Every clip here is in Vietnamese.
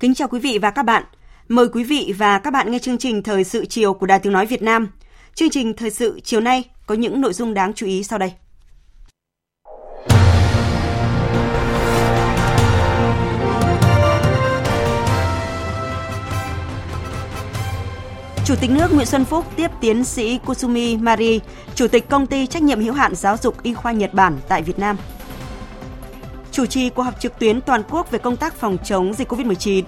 Kính chào quý vị và các bạn. Mời quý vị và các bạn nghe chương trình Thời sự chiều của Đài Tiếng Nói Việt Nam. Chương trình Thời sự chiều nay có những nội dung đáng chú ý sau đây. Chủ tịch nước Nguyễn Xuân Phúc tiếp tiến sĩ Kusumi Mari, Chủ tịch công ty trách nhiệm hữu hạn giáo dục y khoa Nhật Bản tại Việt Nam. Chủ trì cuộc họp trực tuyến toàn quốc về công tác phòng chống dịch COVID-19,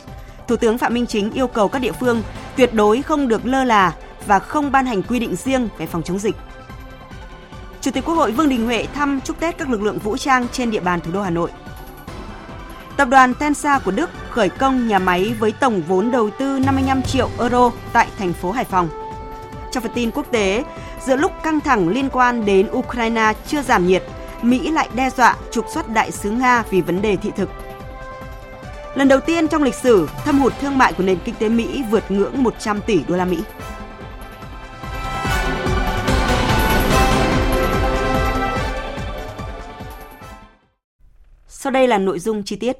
Thủ tướng Phạm Minh Chính yêu cầu các địa phương tuyệt đối không được lơ là và không ban hành quy định riêng về phòng chống dịch. Chủ tịch Quốc hội Vương Đình Huệ thăm chúc Tết các lực lượng vũ trang trên địa bàn thủ đô Hà Nội. Tập đoàn Tensa của Đức khởi công nhà máy với tổng vốn đầu tư 55 triệu euro tại thành phố Hải Phòng. Trong phần tin quốc tế, giữa lúc căng thẳng liên quan đến Ukraine chưa giảm nhiệt, Mỹ lại đe dọa trục xuất đại sứ Nga vì vấn đề thị thực. Lần đầu tiên trong lịch sử, thâm hụt thương mại của nền kinh tế Mỹ vượt ngưỡng 100 tỷ đô la Mỹ. Sau đây là nội dung chi tiết.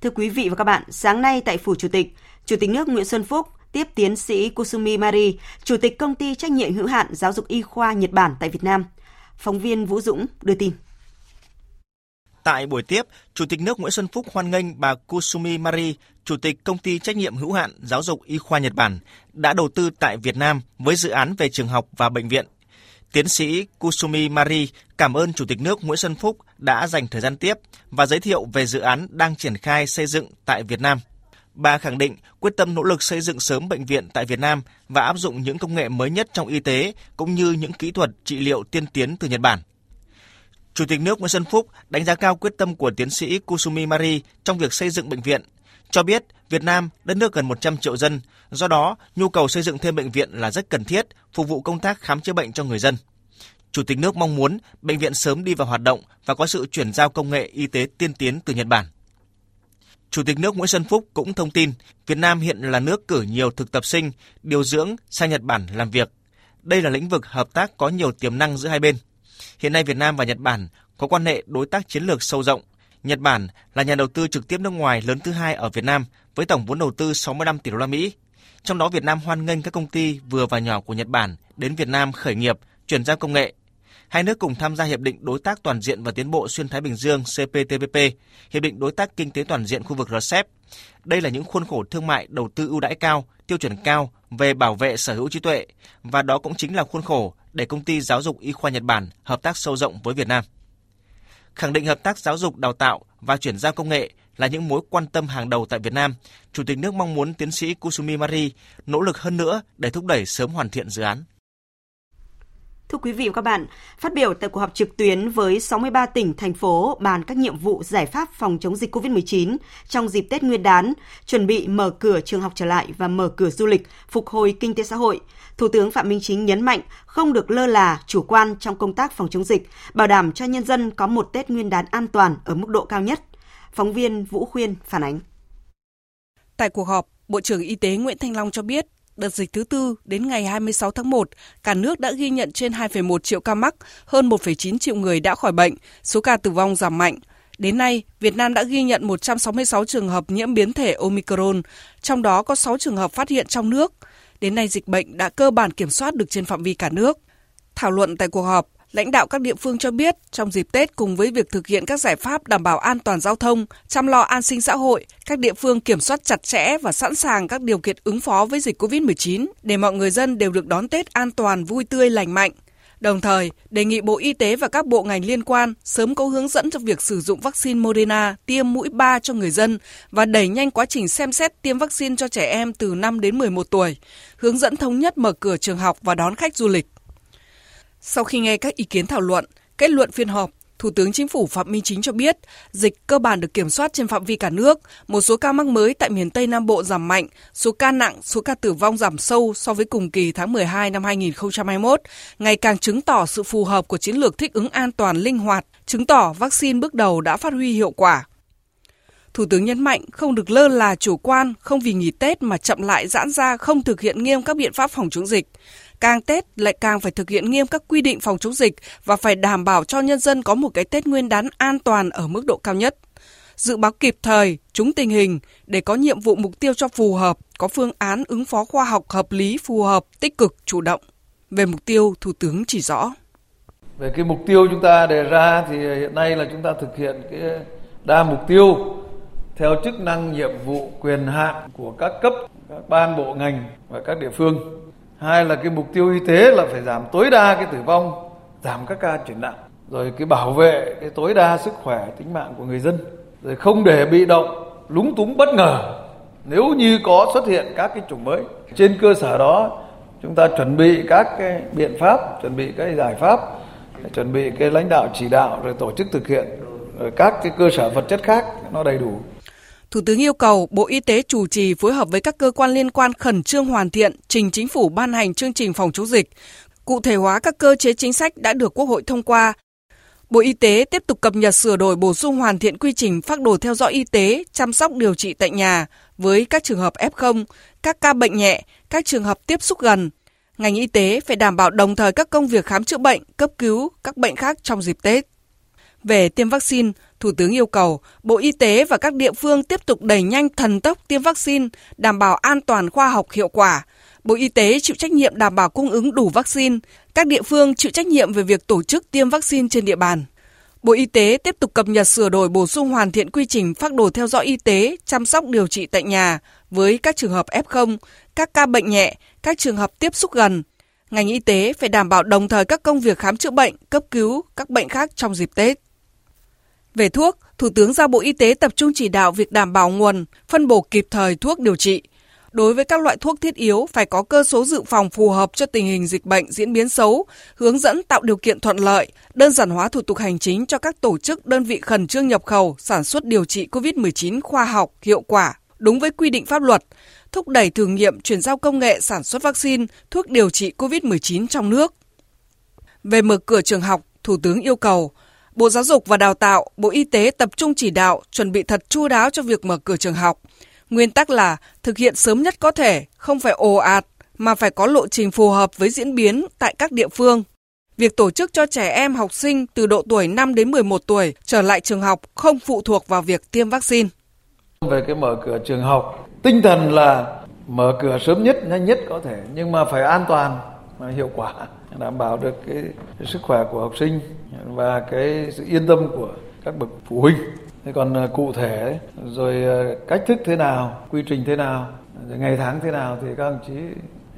Thưa quý vị và các bạn, sáng nay tại Phủ Chủ tịch, Chủ tịch nước Nguyễn Xuân Phúc tiếp tiến sĩ Kusumi Mari, Chủ tịch Công ty Trách nhiệm hữu hạn Giáo dục Y khoa Nhật Bản tại Việt Nam. Phóng viên Vũ Dũng đưa tin. Tại buổi tiếp, Chủ tịch nước Nguyễn Xuân Phúc hoan nghênh bà Kusumi Mari, Chủ tịch Công ty Trách nhiệm hữu hạn Giáo dục Y khoa Nhật Bản, đã đầu tư tại Việt Nam với dự án về trường học và bệnh viện. Tiến sĩ Kusumi Mari cảm ơn Chủ tịch nước Nguyễn Xuân Phúc đã dành thời gian tiếp và giới thiệu về dự án đang triển khai xây dựng tại Việt Nam. Bà khẳng định quyết tâm nỗ lực xây dựng sớm bệnh viện tại Việt Nam và áp dụng những công nghệ mới nhất trong y tế cũng như những kỹ thuật trị liệu tiên tiến từ Nhật Bản. Chủ tịch nước Nguyễn Xuân Phúc đánh giá cao quyết tâm của tiến sĩ Kusumi Mari trong việc xây dựng bệnh viện, cho biết Việt Nam, đất nước gần 100 triệu dân, do đó nhu cầu xây dựng thêm bệnh viện là rất cần thiết, phục vụ công tác khám chữa bệnh cho người dân. Chủ tịch nước mong muốn bệnh viện sớm đi vào hoạt động và có sự chuyển giao công nghệ y tế tiên tiến từ Nhật Bản. Chủ tịch nước Nguyễn Xuân Phúc cũng thông tin Việt Nam hiện là nước cử nhiều thực tập sinh, điều dưỡng sang Nhật Bản làm việc. Đây là lĩnh vực hợp tác có nhiều tiềm năng giữa hai bên. Hiện nay Việt Nam và Nhật Bản có quan hệ đối tác chiến lược sâu rộng. Nhật Bản là nhà đầu tư trực tiếp nước ngoài lớn thứ hai ở Việt Nam với tổng vốn đầu tư 65 tỷ đô la Mỹ. Trong đó Việt Nam hoan nghênh các công ty vừa và nhỏ của Nhật Bản đến Việt Nam khởi nghiệp, chuyển giao công nghệ. Hai nước cùng tham gia hiệp định đối tác toàn diện và tiến bộ xuyên Thái Bình Dương CPTPP, hiệp định đối tác kinh tế toàn diện khu vực RCEP. Đây là những khuôn khổ thương mại đầu tư ưu đãi cao, tiêu chuẩn cao về bảo vệ sở hữu trí tuệ và đó cũng chính là khuôn khổ để công ty giáo dục y khoa Nhật Bản hợp tác sâu rộng với Việt Nam. Khẳng định hợp tác giáo dục đào tạo và chuyển giao công nghệ là những mối quan tâm hàng đầu tại Việt Nam, Chủ tịch nước mong muốn tiến sĩ Kusumi Mari nỗ lực hơn nữa để thúc đẩy sớm hoàn thiện dự án. Thưa quý vị và các bạn, phát biểu tại cuộc họp trực tuyến với 63 tỉnh, thành phố bàn các nhiệm vụ giải pháp phòng chống dịch COVID-19 trong dịp Tết Nguyên đán, chuẩn bị mở cửa trường học trở lại và mở cửa du lịch, phục hồi kinh tế xã hội, Thủ tướng Phạm Minh Chính nhấn mạnh không được lơ là, chủ quan trong công tác phòng chống dịch, bảo đảm cho nhân dân có một Tết Nguyên đán an toàn ở mức độ cao nhất. Phóng viên Vũ Khuyên phản ánh. Tại cuộc họp, Bộ trưởng Y tế Nguyễn Thanh Long cho biết đợt dịch thứ tư đến ngày 26 tháng 1, cả nước đã ghi nhận trên 2,1 triệu ca mắc, hơn 1,9 triệu người đã khỏi bệnh, số ca tử vong giảm mạnh. Đến nay, Việt Nam đã ghi nhận 166 trường hợp nhiễm biến thể Omicron, trong đó có 6 trường hợp phát hiện trong nước. Đến nay dịch bệnh đã cơ bản kiểm soát được trên phạm vi cả nước. Thảo luận tại cuộc họp, Lãnh đạo các địa phương cho biết, trong dịp Tết cùng với việc thực hiện các giải pháp đảm bảo an toàn giao thông, chăm lo an sinh xã hội, các địa phương kiểm soát chặt chẽ và sẵn sàng các điều kiện ứng phó với dịch COVID-19 để mọi người dân đều được đón Tết an toàn, vui tươi, lành mạnh. Đồng thời, đề nghị Bộ Y tế và các bộ ngành liên quan sớm có hướng dẫn cho việc sử dụng vaccine Moderna tiêm mũi 3 cho người dân và đẩy nhanh quá trình xem xét tiêm vaccine cho trẻ em từ 5 đến 11 tuổi, hướng dẫn thống nhất mở cửa trường học và đón khách du lịch. Sau khi nghe các ý kiến thảo luận, kết luận phiên họp, Thủ tướng Chính phủ Phạm Minh Chính cho biết, dịch cơ bản được kiểm soát trên phạm vi cả nước, một số ca mắc mới tại miền Tây Nam Bộ giảm mạnh, số ca nặng, số ca tử vong giảm sâu so với cùng kỳ tháng 12 năm 2021, ngày càng chứng tỏ sự phù hợp của chiến lược thích ứng an toàn linh hoạt, chứng tỏ vaccine bước đầu đã phát huy hiệu quả. Thủ tướng nhấn mạnh không được lơ là chủ quan, không vì nghỉ Tết mà chậm lại giãn ra không thực hiện nghiêm các biện pháp phòng chống dịch. Càng Tết lại càng phải thực hiện nghiêm các quy định phòng chống dịch và phải đảm bảo cho nhân dân có một cái Tết nguyên đán an toàn ở mức độ cao nhất. Dự báo kịp thời, trúng tình hình để có nhiệm vụ mục tiêu cho phù hợp, có phương án ứng phó khoa học hợp lý phù hợp, tích cực, chủ động. Về mục tiêu, Thủ tướng chỉ rõ. Về cái mục tiêu chúng ta đề ra thì hiện nay là chúng ta thực hiện cái đa mục tiêu theo chức năng nhiệm vụ quyền hạn của các cấp, các ban bộ ngành và các địa phương hai là cái mục tiêu y tế là phải giảm tối đa cái tử vong, giảm các ca chuyển nặng. Rồi cái bảo vệ cái tối đa sức khỏe tính mạng của người dân. Rồi không để bị động, lúng túng bất ngờ. Nếu như có xuất hiện các cái chủng mới, trên cơ sở đó, chúng ta chuẩn bị các cái biện pháp, chuẩn bị cái giải pháp, chuẩn bị cái lãnh đạo chỉ đạo, rồi tổ chức thực hiện, rồi các cái cơ sở vật chất khác nó đầy đủ. Thủ tướng yêu cầu Bộ Y tế chủ trì phối hợp với các cơ quan liên quan khẩn trương hoàn thiện, trình chính phủ ban hành chương trình phòng chống dịch, cụ thể hóa các cơ chế chính sách đã được Quốc hội thông qua. Bộ Y tế tiếp tục cập nhật sửa đổi bổ sung hoàn thiện quy trình phác đồ theo dõi y tế, chăm sóc điều trị tại nhà với các trường hợp F0, các ca bệnh nhẹ, các trường hợp tiếp xúc gần. Ngành y tế phải đảm bảo đồng thời các công việc khám chữa bệnh, cấp cứu, các bệnh khác trong dịp Tết. Về tiêm vaccine, Thủ tướng yêu cầu Bộ Y tế và các địa phương tiếp tục đẩy nhanh thần tốc tiêm vaccine, đảm bảo an toàn khoa học hiệu quả. Bộ Y tế chịu trách nhiệm đảm bảo cung ứng đủ vaccine, các địa phương chịu trách nhiệm về việc tổ chức tiêm vaccine trên địa bàn. Bộ Y tế tiếp tục cập nhật sửa đổi bổ sung hoàn thiện quy trình phác đồ theo dõi y tế, chăm sóc điều trị tại nhà với các trường hợp F0, các ca bệnh nhẹ, các trường hợp tiếp xúc gần. Ngành y tế phải đảm bảo đồng thời các công việc khám chữa bệnh, cấp cứu, các bệnh khác trong dịp Tết. Về thuốc, Thủ tướng giao Bộ Y tế tập trung chỉ đạo việc đảm bảo nguồn, phân bổ kịp thời thuốc điều trị. Đối với các loại thuốc thiết yếu phải có cơ số dự phòng phù hợp cho tình hình dịch bệnh diễn biến xấu, hướng dẫn tạo điều kiện thuận lợi, đơn giản hóa thủ tục hành chính cho các tổ chức đơn vị khẩn trương nhập khẩu, sản xuất điều trị COVID-19 khoa học, hiệu quả, đúng với quy định pháp luật, thúc đẩy thử nghiệm chuyển giao công nghệ sản xuất vaccine, thuốc điều trị COVID-19 trong nước. Về mở cửa trường học, Thủ tướng yêu cầu Bộ Giáo dục và Đào tạo, Bộ Y tế tập trung chỉ đạo, chuẩn bị thật chu đáo cho việc mở cửa trường học. Nguyên tắc là thực hiện sớm nhất có thể, không phải ồ ạt, mà phải có lộ trình phù hợp với diễn biến tại các địa phương. Việc tổ chức cho trẻ em học sinh từ độ tuổi 5 đến 11 tuổi trở lại trường học không phụ thuộc vào việc tiêm vaccine. Về cái mở cửa trường học, tinh thần là mở cửa sớm nhất, nhanh nhất có thể, nhưng mà phải an toàn mà hiệu quả đảm bảo được cái, cái sức khỏe của học sinh và cái sự yên tâm của các bậc phụ huynh. Thế còn à, cụ thể rồi à, cách thức thế nào quy trình thế nào rồi ngày tháng thế nào thì các ông chí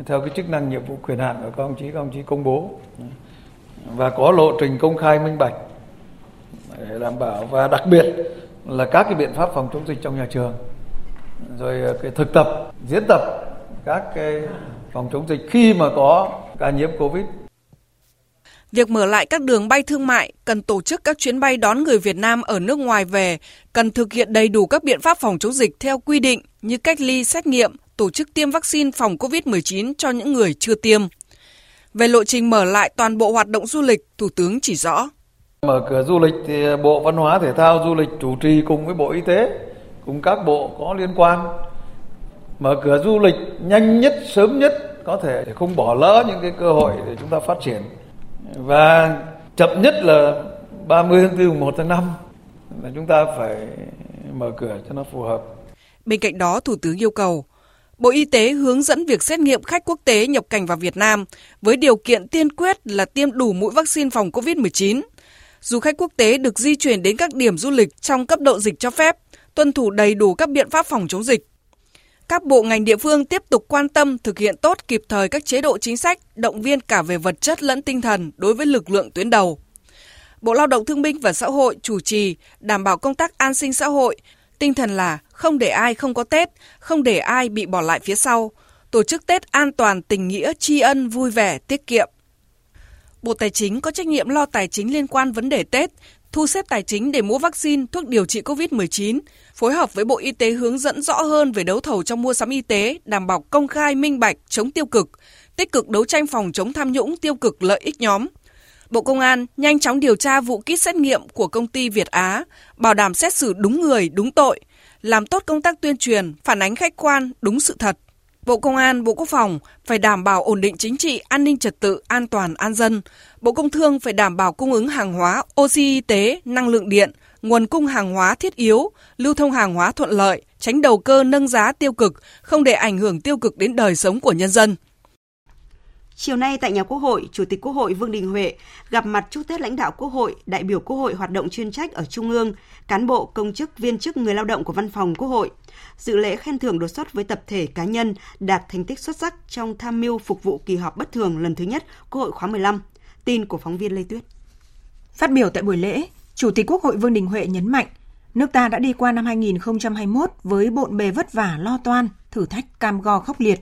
theo cái chức năng nhiệm vụ quyền hạn của các ông chí các ông chí công bố. Và có lộ trình công khai minh bạch để đảm bảo và đặc biệt là các cái biện pháp phòng chống dịch trong nhà trường. Rồi à, cái thực tập diễn tập các cái phòng chống dịch khi mà có ca nhiễm covid Việc mở lại các đường bay thương mại cần tổ chức các chuyến bay đón người Việt Nam ở nước ngoài về, cần thực hiện đầy đủ các biện pháp phòng chống dịch theo quy định như cách ly, xét nghiệm, tổ chức tiêm vaccine phòng COVID-19 cho những người chưa tiêm. Về lộ trình mở lại toàn bộ hoạt động du lịch, Thủ tướng chỉ rõ. Mở cửa du lịch thì Bộ Văn hóa Thể thao Du lịch chủ trì cùng với Bộ Y tế, cùng các bộ có liên quan. Mở cửa du lịch nhanh nhất, sớm nhất có thể để không bỏ lỡ những cái cơ hội để chúng ta phát triển và chậm nhất là 30 tháng 4 1 tháng 5 là chúng ta phải mở cửa cho nó phù hợp. Bên cạnh đó, Thủ tướng yêu cầu Bộ Y tế hướng dẫn việc xét nghiệm khách quốc tế nhập cảnh vào Việt Nam với điều kiện tiên quyết là tiêm đủ mũi vaccine phòng COVID-19. Du khách quốc tế được di chuyển đến các điểm du lịch trong cấp độ dịch cho phép, tuân thủ đầy đủ các biện pháp phòng chống dịch các bộ ngành địa phương tiếp tục quan tâm thực hiện tốt kịp thời các chế độ chính sách, động viên cả về vật chất lẫn tinh thần đối với lực lượng tuyến đầu. Bộ Lao động Thương binh và Xã hội chủ trì đảm bảo công tác an sinh xã hội, tinh thần là không để ai không có Tết, không để ai bị bỏ lại phía sau, tổ chức Tết an toàn, tình nghĩa, tri ân, vui vẻ, tiết kiệm. Bộ Tài chính có trách nhiệm lo tài chính liên quan vấn đề Tết, thu xếp tài chính để mua vaccine, thuốc điều trị COVID-19, phối hợp với Bộ Y tế hướng dẫn rõ hơn về đấu thầu trong mua sắm y tế, đảm bảo công khai, minh bạch, chống tiêu cực, tích cực đấu tranh phòng chống tham nhũng, tiêu cực lợi ích nhóm. Bộ Công an nhanh chóng điều tra vụ kit xét nghiệm của công ty Việt Á, bảo đảm xét xử đúng người, đúng tội, làm tốt công tác tuyên truyền, phản ánh khách quan, đúng sự thật. Bộ Công an, Bộ Quốc phòng phải đảm bảo ổn định chính trị, an ninh trật tự, an toàn, an dân. Bộ Công Thương phải đảm bảo cung ứng hàng hóa, oxy y tế, năng lượng điện, nguồn cung hàng hóa thiết yếu, lưu thông hàng hóa thuận lợi, tránh đầu cơ nâng giá tiêu cực, không để ảnh hưởng tiêu cực đến đời sống của nhân dân. Chiều nay tại nhà Quốc hội, Chủ tịch Quốc hội Vương Đình Huệ gặp mặt chúc Tết lãnh đạo Quốc hội, đại biểu Quốc hội hoạt động chuyên trách ở Trung ương, cán bộ, công chức, viên chức, người lao động của Văn phòng Quốc hội. Dự lễ khen thưởng đột xuất với tập thể cá nhân đạt thành tích xuất sắc trong tham mưu phục vụ kỳ họp bất thường lần thứ nhất Quốc hội khóa 15. Tin của phóng viên Lê Tuyết. Phát biểu tại buổi lễ, Chủ tịch Quốc hội Vương Đình Huệ nhấn mạnh, nước ta đã đi qua năm 2021 với bộn bề vất vả lo toan, thử thách cam go khốc liệt.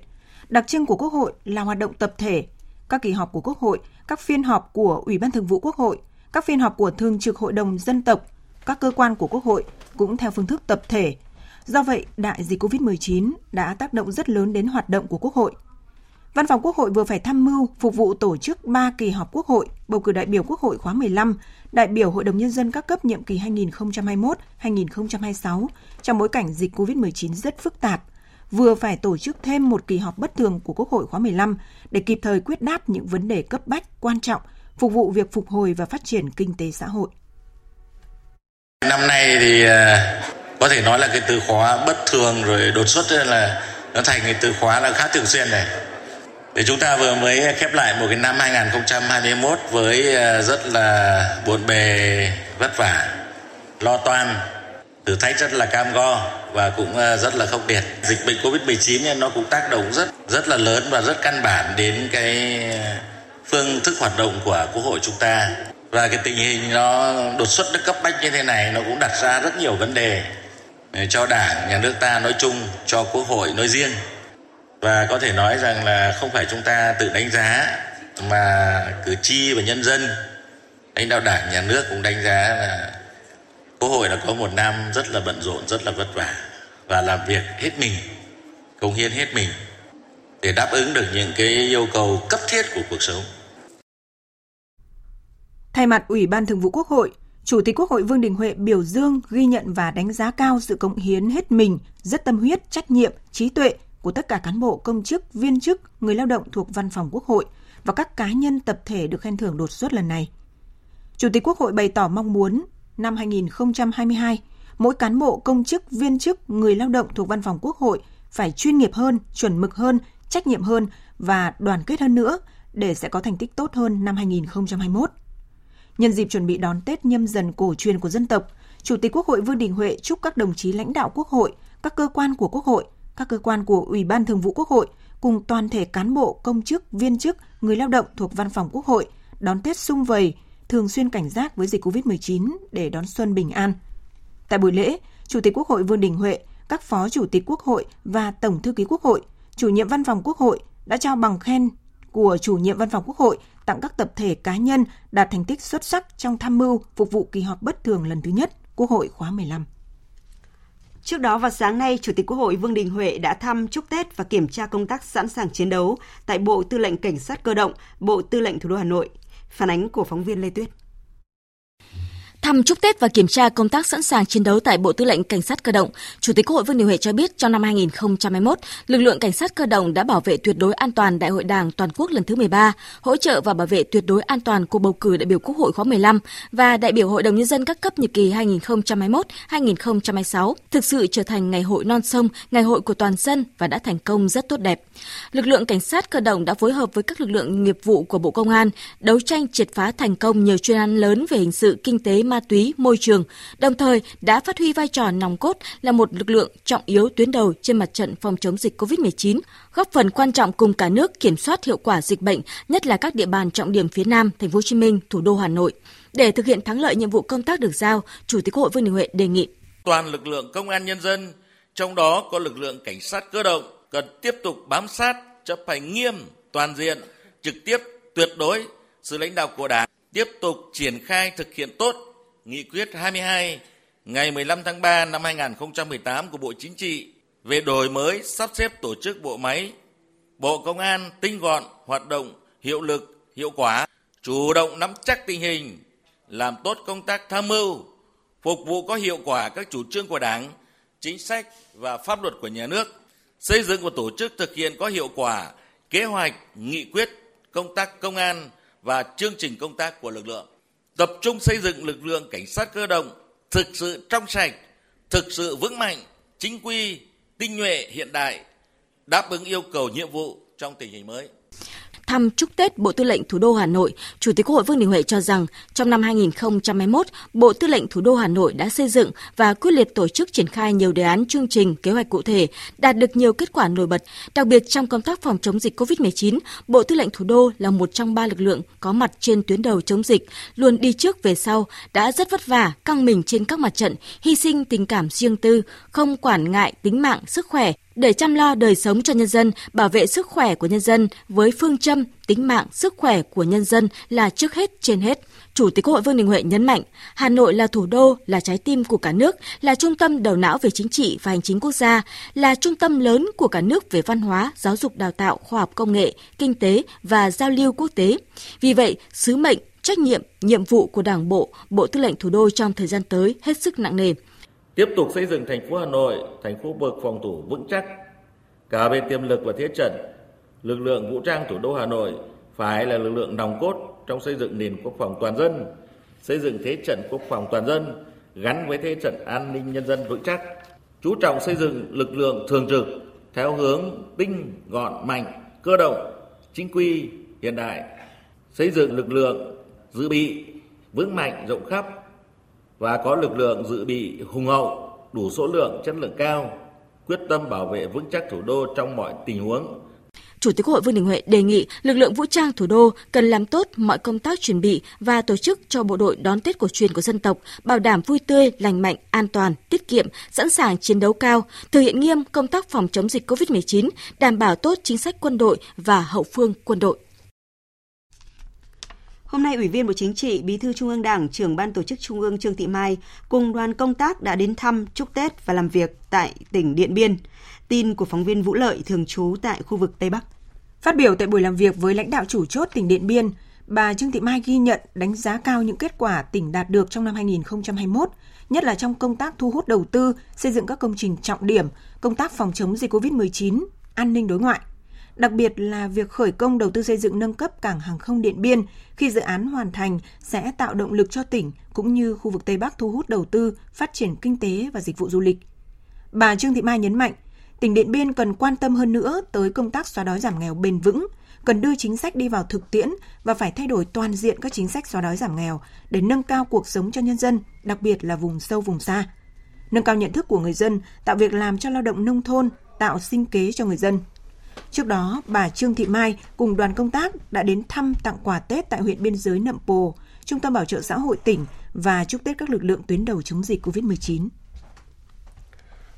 Đặc trưng của Quốc hội là hoạt động tập thể, các kỳ họp của Quốc hội, các phiên họp của Ủy ban Thường vụ Quốc hội, các phiên họp của Thường trực Hội đồng Dân tộc, các cơ quan của Quốc hội cũng theo phương thức tập thể. Do vậy, đại dịch COVID-19 đã tác động rất lớn đến hoạt động của Quốc hội. Văn phòng Quốc hội vừa phải tham mưu phục vụ tổ chức 3 kỳ họp Quốc hội, bầu cử đại biểu Quốc hội khóa 15, đại biểu Hội đồng Nhân dân các cấp nhiệm kỳ 2021-2026 trong bối cảnh dịch COVID-19 rất phức tạp, vừa phải tổ chức thêm một kỳ họp bất thường của Quốc hội khóa 15 để kịp thời quyết đáp những vấn đề cấp bách, quan trọng, phục vụ việc phục hồi và phát triển kinh tế xã hội. Năm nay thì à, có thể nói là cái từ khóa bất thường rồi đột xuất là nó thành cái từ khóa là khá thường xuyên này. Để chúng ta vừa mới khép lại một cái năm 2021 với à, rất là buồn bề vất vả, lo toan, thử thách rất là cam go và cũng ờ, rất là khốc liệt. Dịch bệnh Covid-19 nó cũng tác động rất rất là lớn và rất căn bản đến cái ờ, phương thức hoạt động của Quốc hội chúng ta. Và cái tình hình nó đột xuất nó cấp bách như thế này nó cũng đặt ra rất nhiều vấn đề ờ, cho Đảng, nhà nước ta nói chung, cho Quốc hội nói riêng. Và có thể nói rằng là không phải chúng ta tự đánh giá mà cử tri và nhân dân lãnh đạo đảng nhà nước cũng đánh giá là quốc hội là có một năm rất là bận rộn rất là vất vả và làm việc hết mình công hiến hết mình để đáp ứng được những cái yêu cầu cấp thiết của cuộc sống Thay mặt Ủy ban Thường vụ Quốc hội, Chủ tịch Quốc hội Vương Đình Huệ biểu dương, ghi nhận và đánh giá cao sự cống hiến hết mình, rất tâm huyết, trách nhiệm, trí tuệ của tất cả cán bộ, công chức, viên chức, người lao động thuộc Văn phòng Quốc hội và các cá nhân tập thể được khen thưởng đột xuất lần này. Chủ tịch Quốc hội bày tỏ mong muốn năm 2022, mỗi cán bộ, công chức, viên chức, người lao động thuộc Văn phòng Quốc hội phải chuyên nghiệp hơn, chuẩn mực hơn, trách nhiệm hơn và đoàn kết hơn nữa để sẽ có thành tích tốt hơn năm 2021. Nhân dịp chuẩn bị đón Tết nhâm dần cổ truyền của dân tộc, Chủ tịch Quốc hội Vương Đình Huệ chúc các đồng chí lãnh đạo Quốc hội, các cơ quan của Quốc hội, các cơ quan của Ủy ban Thường vụ Quốc hội cùng toàn thể cán bộ, công chức, viên chức, người lao động thuộc Văn phòng Quốc hội đón Tết sung vầy, thường xuyên cảnh giác với dịch COVID-19 để đón xuân bình an. Tại buổi lễ, Chủ tịch Quốc hội Vương Đình Huệ, các Phó Chủ tịch Quốc hội và Tổng Thư ký Quốc hội, Chủ nhiệm Văn phòng Quốc hội đã trao bằng khen của Chủ nhiệm Văn phòng Quốc hội tặng các tập thể cá nhân đạt thành tích xuất sắc trong tham mưu phục vụ kỳ họp bất thường lần thứ nhất Quốc hội khóa 15. Trước đó vào sáng nay, Chủ tịch Quốc hội Vương Đình Huệ đã thăm chúc Tết và kiểm tra công tác sẵn sàng chiến đấu tại Bộ Tư lệnh Cảnh sát Cơ động, Bộ Tư lệnh Thủ đô Hà Nội. Phản ánh của phóng viên Lê Tuyết. Thăm chúc Tết và kiểm tra công tác sẵn sàng chiến đấu tại Bộ Tư lệnh Cảnh sát Cơ động, Chủ tịch Quốc hội Vương Đình Huệ cho biết trong năm 2021, lực lượng Cảnh sát Cơ động đã bảo vệ tuyệt đối an toàn Đại hội Đảng toàn quốc lần thứ 13, hỗ trợ và bảo vệ tuyệt đối an toàn cuộc bầu cử đại biểu Quốc hội khóa 15 và đại biểu Hội đồng nhân dân các cấp nhiệm kỳ 2021-2026, thực sự trở thành ngày hội non sông, ngày hội của toàn dân và đã thành công rất tốt đẹp. Lực lượng Cảnh sát Cơ động đã phối hợp với các lực lượng nghiệp vụ của Bộ Công an đấu tranh triệt phá thành công nhiều chuyên án lớn về hình sự, kinh tế, ma túy, môi trường, đồng thời đã phát huy vai trò nòng cốt là một lực lượng trọng yếu tuyến đầu trên mặt trận phòng chống dịch COVID-19, góp phần quan trọng cùng cả nước kiểm soát hiệu quả dịch bệnh, nhất là các địa bàn trọng điểm phía Nam, Thành phố Hồ Chí Minh, thủ đô Hà Nội. Để thực hiện thắng lợi nhiệm vụ công tác được giao, Chủ tịch Quốc hội Vương Đình Huệ đề nghị toàn lực lượng công an nhân dân, trong đó có lực lượng cảnh sát cơ động cần tiếp tục bám sát, chấp hành nghiêm, toàn diện, trực tiếp, tuyệt đối sự lãnh đạo của Đảng, tiếp tục triển khai thực hiện tốt nghị quyết 22 ngày 15 tháng 3 năm 2018 của Bộ Chính trị về đổi mới sắp xếp tổ chức bộ máy, Bộ Công an tinh gọn, hoạt động hiệu lực, hiệu quả, chủ động nắm chắc tình hình, làm tốt công tác tham mưu, phục vụ có hiệu quả các chủ trương của Đảng, chính sách và pháp luật của nhà nước, xây dựng và tổ chức thực hiện có hiệu quả kế hoạch, nghị quyết, công tác công an và chương trình công tác của lực lượng. Tập trung xây dựng lực lượng cảnh sát cơ động thực sự trong sạch, thực sự vững mạnh, chính quy, tinh nhuệ hiện đại, đáp ứng yêu cầu nhiệm vụ trong tình hình mới thăm chúc Tết Bộ Tư lệnh Thủ đô Hà Nội, Chủ tịch Quốc hội Vương Đình Huệ cho rằng trong năm 2021, Bộ Tư lệnh Thủ đô Hà Nội đã xây dựng và quyết liệt tổ chức triển khai nhiều đề án chương trình, kế hoạch cụ thể, đạt được nhiều kết quả nổi bật. Đặc biệt trong công tác phòng chống dịch COVID-19, Bộ Tư lệnh Thủ đô là một trong ba lực lượng có mặt trên tuyến đầu chống dịch, luôn đi trước về sau, đã rất vất vả, căng mình trên các mặt trận, hy sinh tình cảm riêng tư, không quản ngại tính mạng, sức khỏe, để chăm lo đời sống cho nhân dân, bảo vệ sức khỏe của nhân dân với phương châm tính mạng, sức khỏe của nhân dân là trước hết trên hết. Chủ tịch Quốc hội Vương Đình Huệ nhấn mạnh, Hà Nội là thủ đô, là trái tim của cả nước, là trung tâm đầu não về chính trị và hành chính quốc gia, là trung tâm lớn của cả nước về văn hóa, giáo dục đào tạo, khoa học công nghệ, kinh tế và giao lưu quốc tế. Vì vậy, sứ mệnh, trách nhiệm, nhiệm vụ của Đảng bộ, Bộ Tư lệnh Thủ đô trong thời gian tới hết sức nặng nề tiếp tục xây dựng thành phố Hà Nội thành phố vực phòng thủ vững chắc cả về tiềm lực và thế trận. Lực lượng vũ trang thủ đô Hà Nội phải là lực lượng nòng cốt trong xây dựng nền quốc phòng toàn dân, xây dựng thế trận quốc phòng toàn dân gắn với thế trận an ninh nhân dân vững chắc, chú trọng xây dựng lực lượng thường trực theo hướng tinh, gọn, mạnh, cơ động, chính quy, hiện đại, xây dựng lực lượng dự bị vững mạnh, rộng khắp, và có lực lượng dự bị hùng hậu, đủ số lượng, chất lượng cao, quyết tâm bảo vệ vững chắc thủ đô trong mọi tình huống. Chủ tịch Quốc hội Vương Đình Huệ đề nghị lực lượng vũ trang thủ đô cần làm tốt mọi công tác chuẩn bị và tổ chức cho bộ đội đón Tết cổ truyền của dân tộc, bảo đảm vui tươi, lành mạnh, an toàn, tiết kiệm, sẵn sàng chiến đấu cao, thực hiện nghiêm công tác phòng chống dịch COVID-19, đảm bảo tốt chính sách quân đội và hậu phương quân đội. Hôm nay, Ủy viên Bộ Chính trị, Bí thư Trung ương Đảng, trưởng Ban Tổ chức Trung ương Trương Thị Mai cùng đoàn công tác đã đến thăm, chúc Tết và làm việc tại tỉnh Điện Biên. Tin của phóng viên Vũ Lợi thường trú tại khu vực Tây Bắc. Phát biểu tại buổi làm việc với lãnh đạo chủ chốt tỉnh Điện Biên, bà Trương Thị Mai ghi nhận đánh giá cao những kết quả tỉnh đạt được trong năm 2021, nhất là trong công tác thu hút đầu tư, xây dựng các công trình trọng điểm, công tác phòng chống dịch COVID-19, an ninh đối ngoại – đặc biệt là việc khởi công đầu tư xây dựng nâng cấp cảng hàng không Điện Biên khi dự án hoàn thành sẽ tạo động lực cho tỉnh cũng như khu vực Tây Bắc thu hút đầu tư, phát triển kinh tế và dịch vụ du lịch. Bà Trương Thị Mai nhấn mạnh, tỉnh Điện Biên cần quan tâm hơn nữa tới công tác xóa đói giảm nghèo bền vững, cần đưa chính sách đi vào thực tiễn và phải thay đổi toàn diện các chính sách xóa đói giảm nghèo để nâng cao cuộc sống cho nhân dân, đặc biệt là vùng sâu vùng xa. Nâng cao nhận thức của người dân, tạo việc làm cho lao động nông thôn, tạo sinh kế cho người dân – Trước đó, bà Trương Thị Mai cùng đoàn công tác đã đến thăm tặng quà Tết tại huyện biên giới Nậm Pồ, Trung tâm Bảo trợ xã hội tỉnh và chúc Tết các lực lượng tuyến đầu chống dịch COVID-19.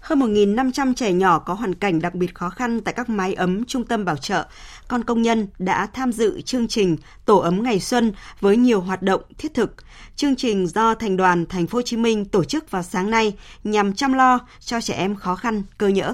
Hơn 1.500 trẻ nhỏ có hoàn cảnh đặc biệt khó khăn tại các mái ấm trung tâm bảo trợ, con công nhân đã tham dự chương trình Tổ ấm ngày xuân với nhiều hoạt động thiết thực. Chương trình do Thành đoàn Thành phố Hồ Chí Minh tổ chức vào sáng nay nhằm chăm lo cho trẻ em khó khăn, cơ nhỡ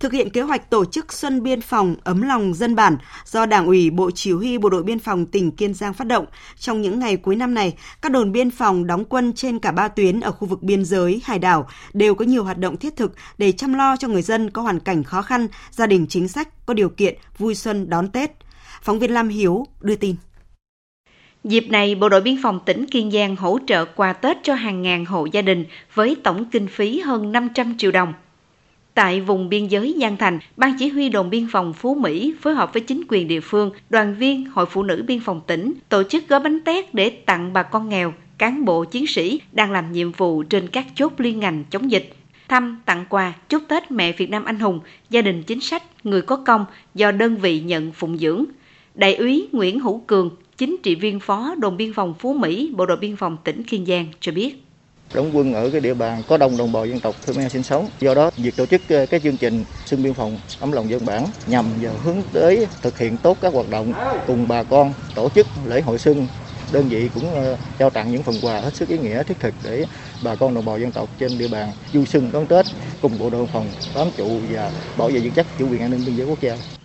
thực hiện kế hoạch tổ chức Xuân Biên phòng ấm lòng dân bản do Đảng ủy Bộ Chỉ huy Bộ đội Biên phòng tỉnh Kiên Giang phát động. Trong những ngày cuối năm này, các đồn biên phòng đóng quân trên cả ba tuyến ở khu vực biên giới, hải đảo đều có nhiều hoạt động thiết thực để chăm lo cho người dân có hoàn cảnh khó khăn, gia đình chính sách có điều kiện vui xuân đón Tết. Phóng viên Lam Hiếu đưa tin. Dịp này, Bộ đội Biên phòng tỉnh Kiên Giang hỗ trợ quà Tết cho hàng ngàn hộ gia đình với tổng kinh phí hơn 500 triệu đồng. Tại vùng biên giới Giang Thành, Ban Chỉ huy đồn biên phòng Phú Mỹ phối hợp với chính quyền địa phương, đoàn viên, Hội Phụ nữ Biên phòng tỉnh tổ chức gói bánh tét để tặng bà con nghèo, cán bộ chiến sĩ đang làm nhiệm vụ trên các chốt liên ngành chống dịch, thăm, tặng quà, chúc Tết mẹ Việt Nam anh hùng, gia đình chính sách, người có công do đơn vị nhận phụng dưỡng. Đại úy Nguyễn Hữu Cường, chính trị viên phó đồn biên phòng Phú Mỹ, Bộ đội biên phòng tỉnh Kiên Giang cho biết đóng quân ở cái địa bàn có đông đồng bào dân tộc Khmer sinh sống. Do đó, việc tổ chức ờ, cái chương trình xuân biên phòng ấm lòng dân bản nhằm vào hướng tới thực hiện tốt các hoạt động cùng bà con tổ chức lễ hội xuân đơn vị cũng ờ, trao tặng những phần quà hết sức ý nghĩa thiết thực để bà con đồng bào dân tộc trên địa bàn vui xuân đón Tết cùng bộ đội phòng bám trụ và bảo vệ vững chắc chủ quyền an ninh biên giới quốc gia.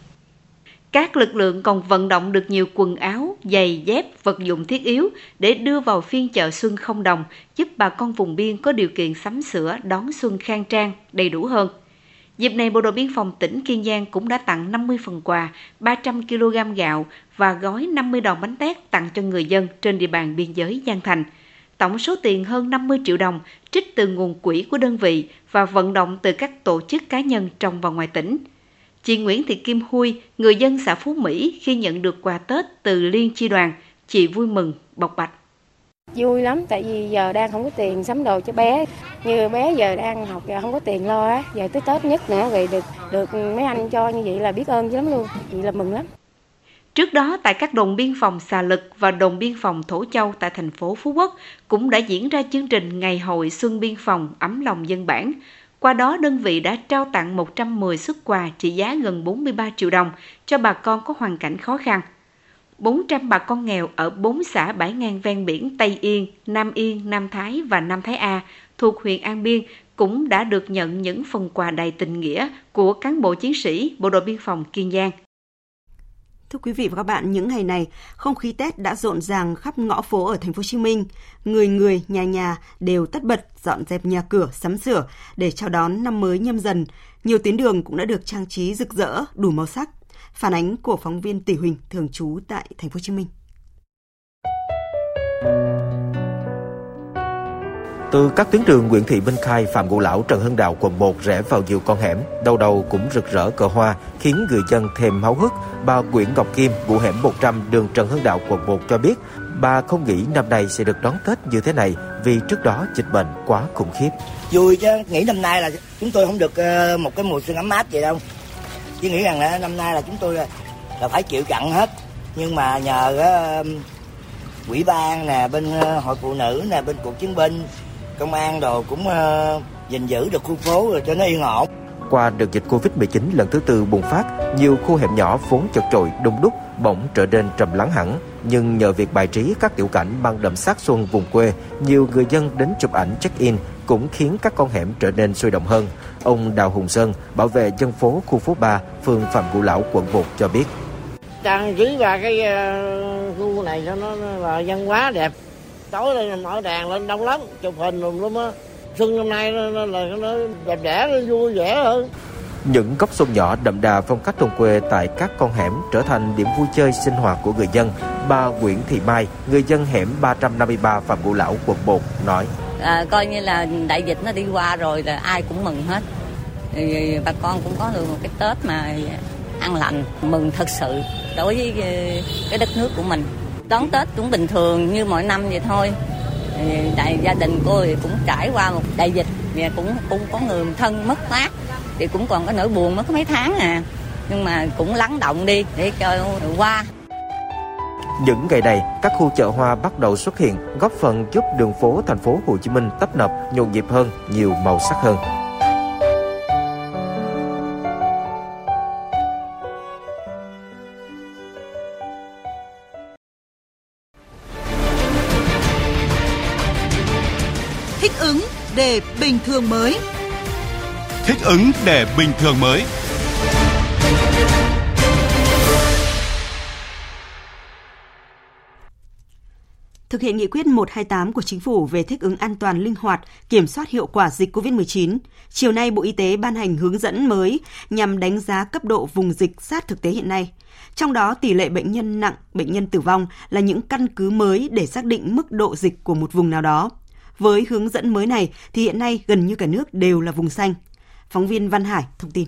Các lực lượng còn vận động được nhiều quần áo, giày, dép, vật dụng thiết yếu để đưa vào phiên chợ xuân không đồng, giúp bà con vùng biên có điều kiện sắm sửa đón xuân khang trang, đầy đủ hơn. Dịp này, Bộ đội Biên phòng tỉnh Kiên Giang cũng đã tặng 50 phần quà, 300 kg gạo và gói 50 đòn bánh tét tặng cho người dân trên địa bàn biên giới Giang Thành. Tổng số tiền hơn 50 triệu đồng trích từ nguồn quỹ của đơn vị và vận động từ các tổ chức cá nhân trong và ngoài tỉnh. Chị Nguyễn Thị Kim Hui, người dân xã Phú Mỹ khi nhận được quà Tết từ Liên Chi đoàn, chị vui mừng, bộc bạch. Vui lắm, tại vì giờ đang không có tiền sắm đồ cho bé. Như bé giờ đang học giờ không có tiền lo á, giờ tới Tết nhất nữa rồi được được mấy anh cho như vậy là biết ơn lắm luôn, chị là mừng lắm. Trước đó, tại các đồn biên phòng Xà Lực và đồn biên phòng Thổ Châu tại thành phố Phú Quốc cũng đã diễn ra chương trình Ngày hội Xuân Biên phòng ấm lòng dân bản, qua đó, đơn vị đã trao tặng 110 xuất quà trị giá gần 43 triệu đồng cho bà con có hoàn cảnh khó khăn. 400 bà con nghèo ở 4 xã bãi ngang ven biển Tây Yên, Nam Yên, Nam Thái và Nam Thái A thuộc huyện An Biên cũng đã được nhận những phần quà đầy tình nghĩa của cán bộ chiến sĩ Bộ đội Biên phòng Kiên Giang. Thưa quý vị và các bạn, những ngày này, không khí Tết đã rộn ràng khắp ngõ phố ở thành phố Hồ Chí Minh. Người người, nhà nhà đều tất bật dọn dẹp nhà cửa, sắm sửa để chào đón năm mới nhâm dần. Nhiều tuyến đường cũng đã được trang trí rực rỡ, đủ màu sắc. Phản ánh của phóng viên Tỷ Huỳnh thường trú tại thành phố Hồ Chí Minh. Từ các tuyến đường Nguyễn Thị Minh Khai, Phạm Ngũ Lão, Trần Hưng Đạo, quận 1 rẽ vào nhiều con hẻm, đầu đầu cũng rực rỡ cờ hoa, khiến người dân thêm háo hức. Bà Nguyễn Ngọc Kim, ngụ hẻm 100 đường Trần Hưng Đạo, quận 1 cho biết, bà không nghĩ năm nay sẽ được đón Tết như thế này vì trước đó dịch bệnh quá khủng khiếp. Vui chứ, nghĩ năm nay là chúng tôi không được ờ, một cái mùa xuân ấm áp vậy đâu. Chứ nghĩ rằng là năm nay là chúng tôi là phải chịu chặn hết. Nhưng mà nhờ ờ, quỹ ban nè, bên ờ, hội phụ nữ nè, bên cuộc chiến binh công an đồ cũng uh, gìn giữ được khu phố rồi cho nó yên ổn. Qua đợt dịch Covid-19 lần thứ tư bùng phát, nhiều khu hẻm nhỏ vốn chật trội, đông đúc bỗng trở nên trầm lắng hẳn. Nhưng nhờ việc bài trí các tiểu cảnh mang đậm sắc xuân vùng quê, nhiều người dân đến chụp ảnh check-in cũng khiến các con hẻm trở nên sôi động hơn. Ông Đào Hùng Sơn, bảo vệ dân phố khu phố 3, phường Phạm Ngũ Lão, quận 1 cho biết. Trang trí và cái uh, khu này cho nó là văn hóa đẹp tối lên mở đèn lên đông lắm chụp hình luôn lắm á xuân năm nay nó, nó, là nó đẹp đẽ nó vui vẻ hơn những góc xuân nhỏ đậm đà phong cách thôn quê tại các con hẻm trở thành điểm vui chơi sinh hoạt của người dân. Bà Nguyễn Thị Mai, người dân hẻm 353 Phạm Ngũ Lão, quận 1 nói. À, coi như là đại dịch nó đi qua rồi là ai cũng mừng hết. Thì bà con cũng có được một cái Tết mà ăn lành, mừng thật sự đối với cái đất nước của mình đón Tết cũng bình thường như mọi năm vậy thôi. Đại gia đình cô thì cũng trải qua một đại dịch và cũng cũng có người thân mất mát. Thì cũng còn có nỗi buồn mất mấy tháng à. Nhưng mà cũng lắng động đi để cho qua. Những ngày này, các khu chợ hoa bắt đầu xuất hiện, góp phần giúp đường phố thành phố Hồ Chí Minh tấp nập, nhộn nhịp hơn, nhiều màu sắc hơn. Để bình thường mới. Thích ứng để bình thường mới. Thực hiện nghị quyết 128 của Chính phủ về thích ứng an toàn linh hoạt, kiểm soát hiệu quả dịch COVID-19, chiều nay Bộ Y tế ban hành hướng dẫn mới nhằm đánh giá cấp độ vùng dịch sát thực tế hiện nay. Trong đó, tỷ lệ bệnh nhân nặng, bệnh nhân tử vong là những căn cứ mới để xác định mức độ dịch của một vùng nào đó. Với hướng dẫn mới này thì hiện nay gần như cả nước đều là vùng xanh. Phóng viên Văn Hải thông tin.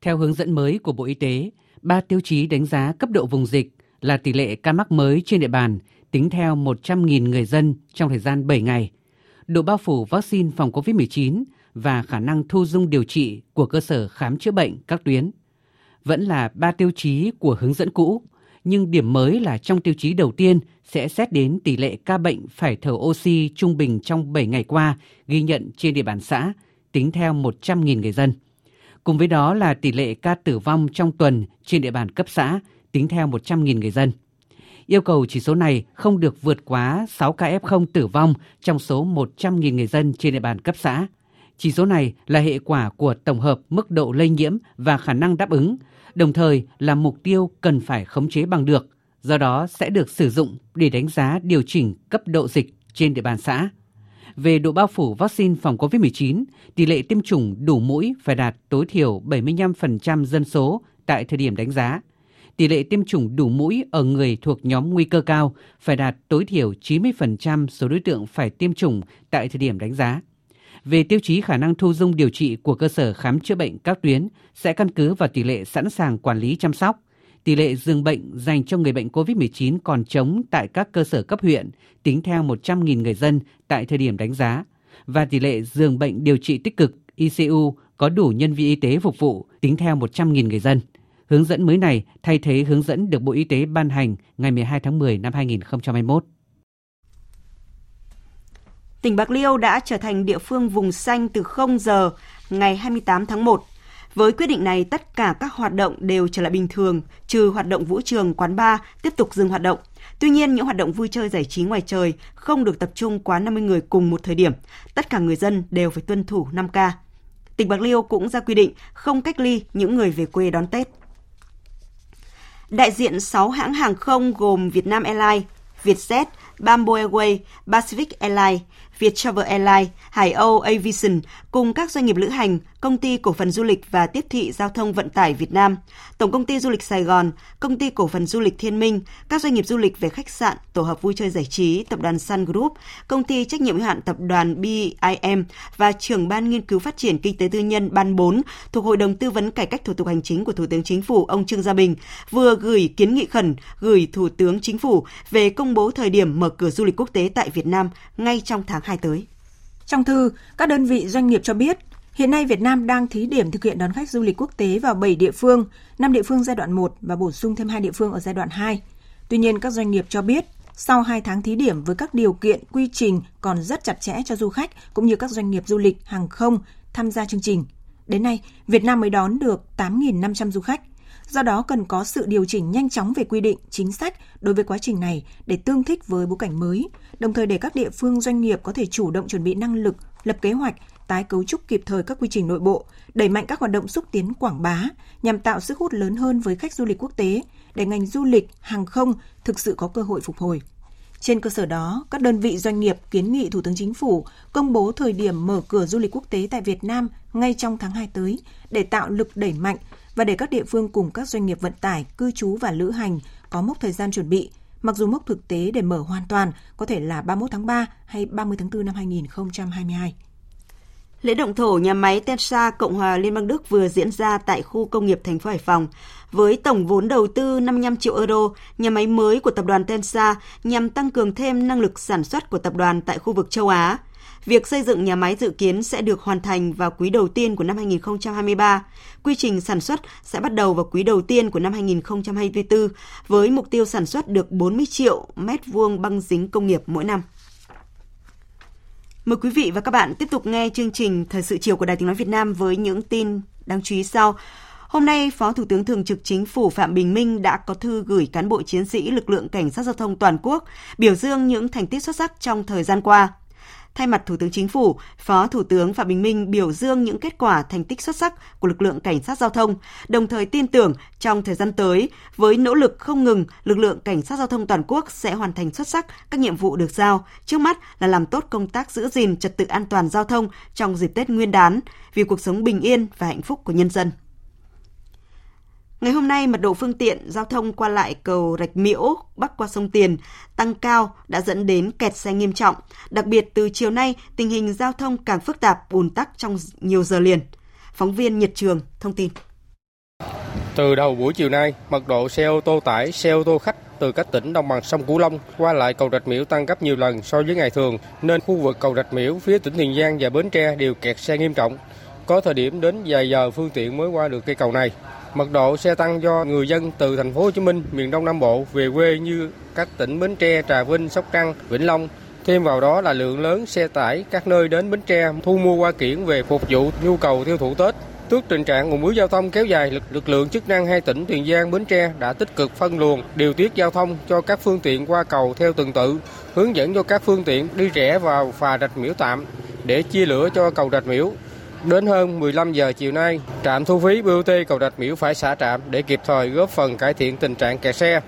Theo hướng dẫn mới của Bộ Y tế, ba tiêu chí đánh giá cấp độ vùng dịch là tỷ lệ ca mắc mới trên địa bàn, tính theo 100.000 người dân trong thời gian 7 ngày. Độ bao phủ vaccine phòng COVID-19 và khả năng thu dung điều trị của cơ sở khám chữa bệnh các tuyến. Vẫn là ba tiêu chí của hướng dẫn cũ, nhưng điểm mới là trong tiêu chí đầu tiên sẽ xét đến tỷ lệ ca bệnh phải thở oxy trung bình trong 7 ngày qua ghi nhận trên địa bàn xã, tính theo 100.000 người dân. Cùng với đó là tỷ lệ ca tử vong trong tuần trên địa bàn cấp xã, tính theo 100.000 người dân. Yêu cầu chỉ số này không được vượt quá 6 ca F0 tử vong trong số 100.000 người dân trên địa bàn cấp xã. Chỉ số này là hệ quả của tổng hợp mức độ lây nhiễm và khả năng đáp ứng, đồng thời là mục tiêu cần phải khống chế bằng được, do đó sẽ được sử dụng để đánh giá điều chỉnh cấp độ dịch trên địa bàn xã. Về độ bao phủ vaccine phòng COVID-19, tỷ lệ tiêm chủng đủ mũi phải đạt tối thiểu 75% dân số tại thời điểm đánh giá. Tỷ lệ tiêm chủng đủ mũi ở người thuộc nhóm nguy cơ cao phải đạt tối thiểu 90% số đối tượng phải tiêm chủng tại thời điểm đánh giá. Về tiêu chí khả năng thu dung điều trị của cơ sở khám chữa bệnh các tuyến sẽ căn cứ vào tỷ lệ sẵn sàng quản lý chăm sóc, tỷ lệ giường bệnh dành cho người bệnh COVID-19 còn trống tại các cơ sở cấp huyện tính theo 100.000 người dân tại thời điểm đánh giá. Và tỷ lệ giường bệnh điều trị tích cực ICU có đủ nhân viên y tế phục vụ tính theo 100.000 người dân. Hướng dẫn mới này thay thế hướng dẫn được Bộ Y tế ban hành ngày 12 tháng 10 năm 2021 tỉnh Bạc Liêu đã trở thành địa phương vùng xanh từ 0 giờ ngày 28 tháng 1. Với quyết định này, tất cả các hoạt động đều trở lại bình thường, trừ hoạt động vũ trường, quán bar tiếp tục dừng hoạt động. Tuy nhiên, những hoạt động vui chơi giải trí ngoài trời không được tập trung quá 50 người cùng một thời điểm. Tất cả người dân đều phải tuân thủ 5K. Tỉnh Bạc Liêu cũng ra quy định không cách ly những người về quê đón Tết. Đại diện 6 hãng hàng không gồm Vietnam Airlines, Vietjet, Bamboo Airways, Pacific Airlines, Viettravel Airlines, Hải Âu Aviation cùng các doanh nghiệp lữ hành, công ty cổ phần du lịch và tiếp thị giao thông vận tải Việt Nam, Tổng công ty du lịch Sài Gòn, công ty cổ phần du lịch Thiên Minh, các doanh nghiệp du lịch về khách sạn, tổ hợp vui chơi giải trí, tập đoàn Sun Group, công ty trách nhiệm hữu hạn tập đoàn BIM và trưởng ban nghiên cứu phát triển kinh tế tư nhân ban 4 thuộc Hội đồng tư vấn cải cách thủ tục hành chính của Thủ tướng Chính phủ ông Trương Gia Bình vừa gửi kiến nghị khẩn gửi Thủ tướng Chính phủ về công bố thời điểm mở cửa du lịch quốc tế tại Việt Nam ngay trong tháng 2 tới. Trong thư, các đơn vị doanh nghiệp cho biết, hiện nay Việt Nam đang thí điểm thực hiện đón khách du lịch quốc tế vào 7 địa phương, 5 địa phương giai đoạn 1 và bổ sung thêm 2 địa phương ở giai đoạn 2. Tuy nhiên, các doanh nghiệp cho biết, sau 2 tháng thí điểm với các điều kiện quy trình còn rất chặt chẽ cho du khách cũng như các doanh nghiệp du lịch, hàng không tham gia chương trình. Đến nay, Việt Nam mới đón được 8.500 du khách. Do đó cần có sự điều chỉnh nhanh chóng về quy định, chính sách đối với quá trình này để tương thích với bối cảnh mới, đồng thời để các địa phương doanh nghiệp có thể chủ động chuẩn bị năng lực, lập kế hoạch, tái cấu trúc kịp thời các quy trình nội bộ, đẩy mạnh các hoạt động xúc tiến quảng bá nhằm tạo sức hút lớn hơn với khách du lịch quốc tế để ngành du lịch, hàng không thực sự có cơ hội phục hồi. Trên cơ sở đó, các đơn vị doanh nghiệp kiến nghị Thủ tướng Chính phủ công bố thời điểm mở cửa du lịch quốc tế tại Việt Nam ngay trong tháng 2 tới để tạo lực đẩy mạnh và để các địa phương cùng các doanh nghiệp vận tải, cư trú và lữ hành có mốc thời gian chuẩn bị, mặc dù mốc thực tế để mở hoàn toàn có thể là 31 tháng 3 hay 30 tháng 4 năm 2022. Lễ động thổ nhà máy Tesla Cộng hòa Liên bang Đức vừa diễn ra tại khu công nghiệp thành phố Hải Phòng. Với tổng vốn đầu tư 55 triệu euro, nhà máy mới của tập đoàn Tesla nhằm tăng cường thêm năng lực sản xuất của tập đoàn tại khu vực châu Á. Việc xây dựng nhà máy dự kiến sẽ được hoàn thành vào quý đầu tiên của năm 2023. Quy trình sản xuất sẽ bắt đầu vào quý đầu tiên của năm 2024 với mục tiêu sản xuất được 40 triệu mét vuông băng dính công nghiệp mỗi năm. Mời quý vị và các bạn tiếp tục nghe chương trình Thời sự chiều của Đài Tiếng Nói Việt Nam với những tin đáng chú ý sau. Hôm nay, Phó Thủ tướng Thường trực Chính phủ Phạm Bình Minh đã có thư gửi cán bộ chiến sĩ lực lượng cảnh sát giao thông toàn quốc biểu dương những thành tích xuất sắc trong thời gian qua. Thay mặt Thủ tướng Chính phủ, Phó Thủ tướng Phạm Bình Minh biểu dương những kết quả thành tích xuất sắc của lực lượng cảnh sát giao thông, đồng thời tin tưởng trong thời gian tới, với nỗ lực không ngừng, lực lượng cảnh sát giao thông toàn quốc sẽ hoàn thành xuất sắc các nhiệm vụ được giao. Trước mắt là làm tốt công tác giữ gìn trật tự an toàn giao thông trong dịp Tết Nguyên đán, vì cuộc sống bình yên và hạnh phúc của nhân dân. Ngày hôm nay, mật độ phương tiện giao thông qua lại cầu Rạch Miễu bắc qua sông Tiền tăng cao đã dẫn đến kẹt xe nghiêm trọng. Đặc biệt từ chiều nay, tình hình giao thông càng phức tạp, ùn tắc trong nhiều giờ liền. Phóng viên Nhật Trường thông tin. Từ đầu buổi chiều nay, mật độ xe ô tô tải, xe ô tô khách từ các tỉnh đồng bằng sông Cửu Long qua lại cầu Rạch Miễu tăng gấp nhiều lần so với ngày thường, nên khu vực cầu Rạch Miễu phía tỉnh Tiền Giang và Bến Tre đều kẹt xe nghiêm trọng. Có thời điểm đến vài giờ phương tiện mới qua được cây cầu này. Mật độ xe tăng do người dân từ thành phố Hồ Chí Minh, miền Đông Nam Bộ về quê như các tỉnh Bến Tre, Trà Vinh, Sóc Trăng, Vĩnh Long. Thêm vào đó là lượng lớn xe tải các nơi đến Bến Tre thu mua qua kiển về phục vụ nhu cầu tiêu thụ Tết. Trước tình trạng ùn ứ giao thông kéo dài, lực, lực lượng chức năng hai tỉnh Tiền Giang, Bến Tre đã tích cực phân luồng, điều tiết giao thông cho các phương tiện qua cầu theo từng tự, hướng dẫn cho các phương tiện đi rẽ vào phà Rạch Miễu tạm để chia lửa cho cầu Rạch Miễu. Đến hơn 15 giờ chiều nay, trạm thu phí BOT cầu Rạch Miễu phải xả trạm để kịp thời góp phần cải thiện tình trạng kẹt xe.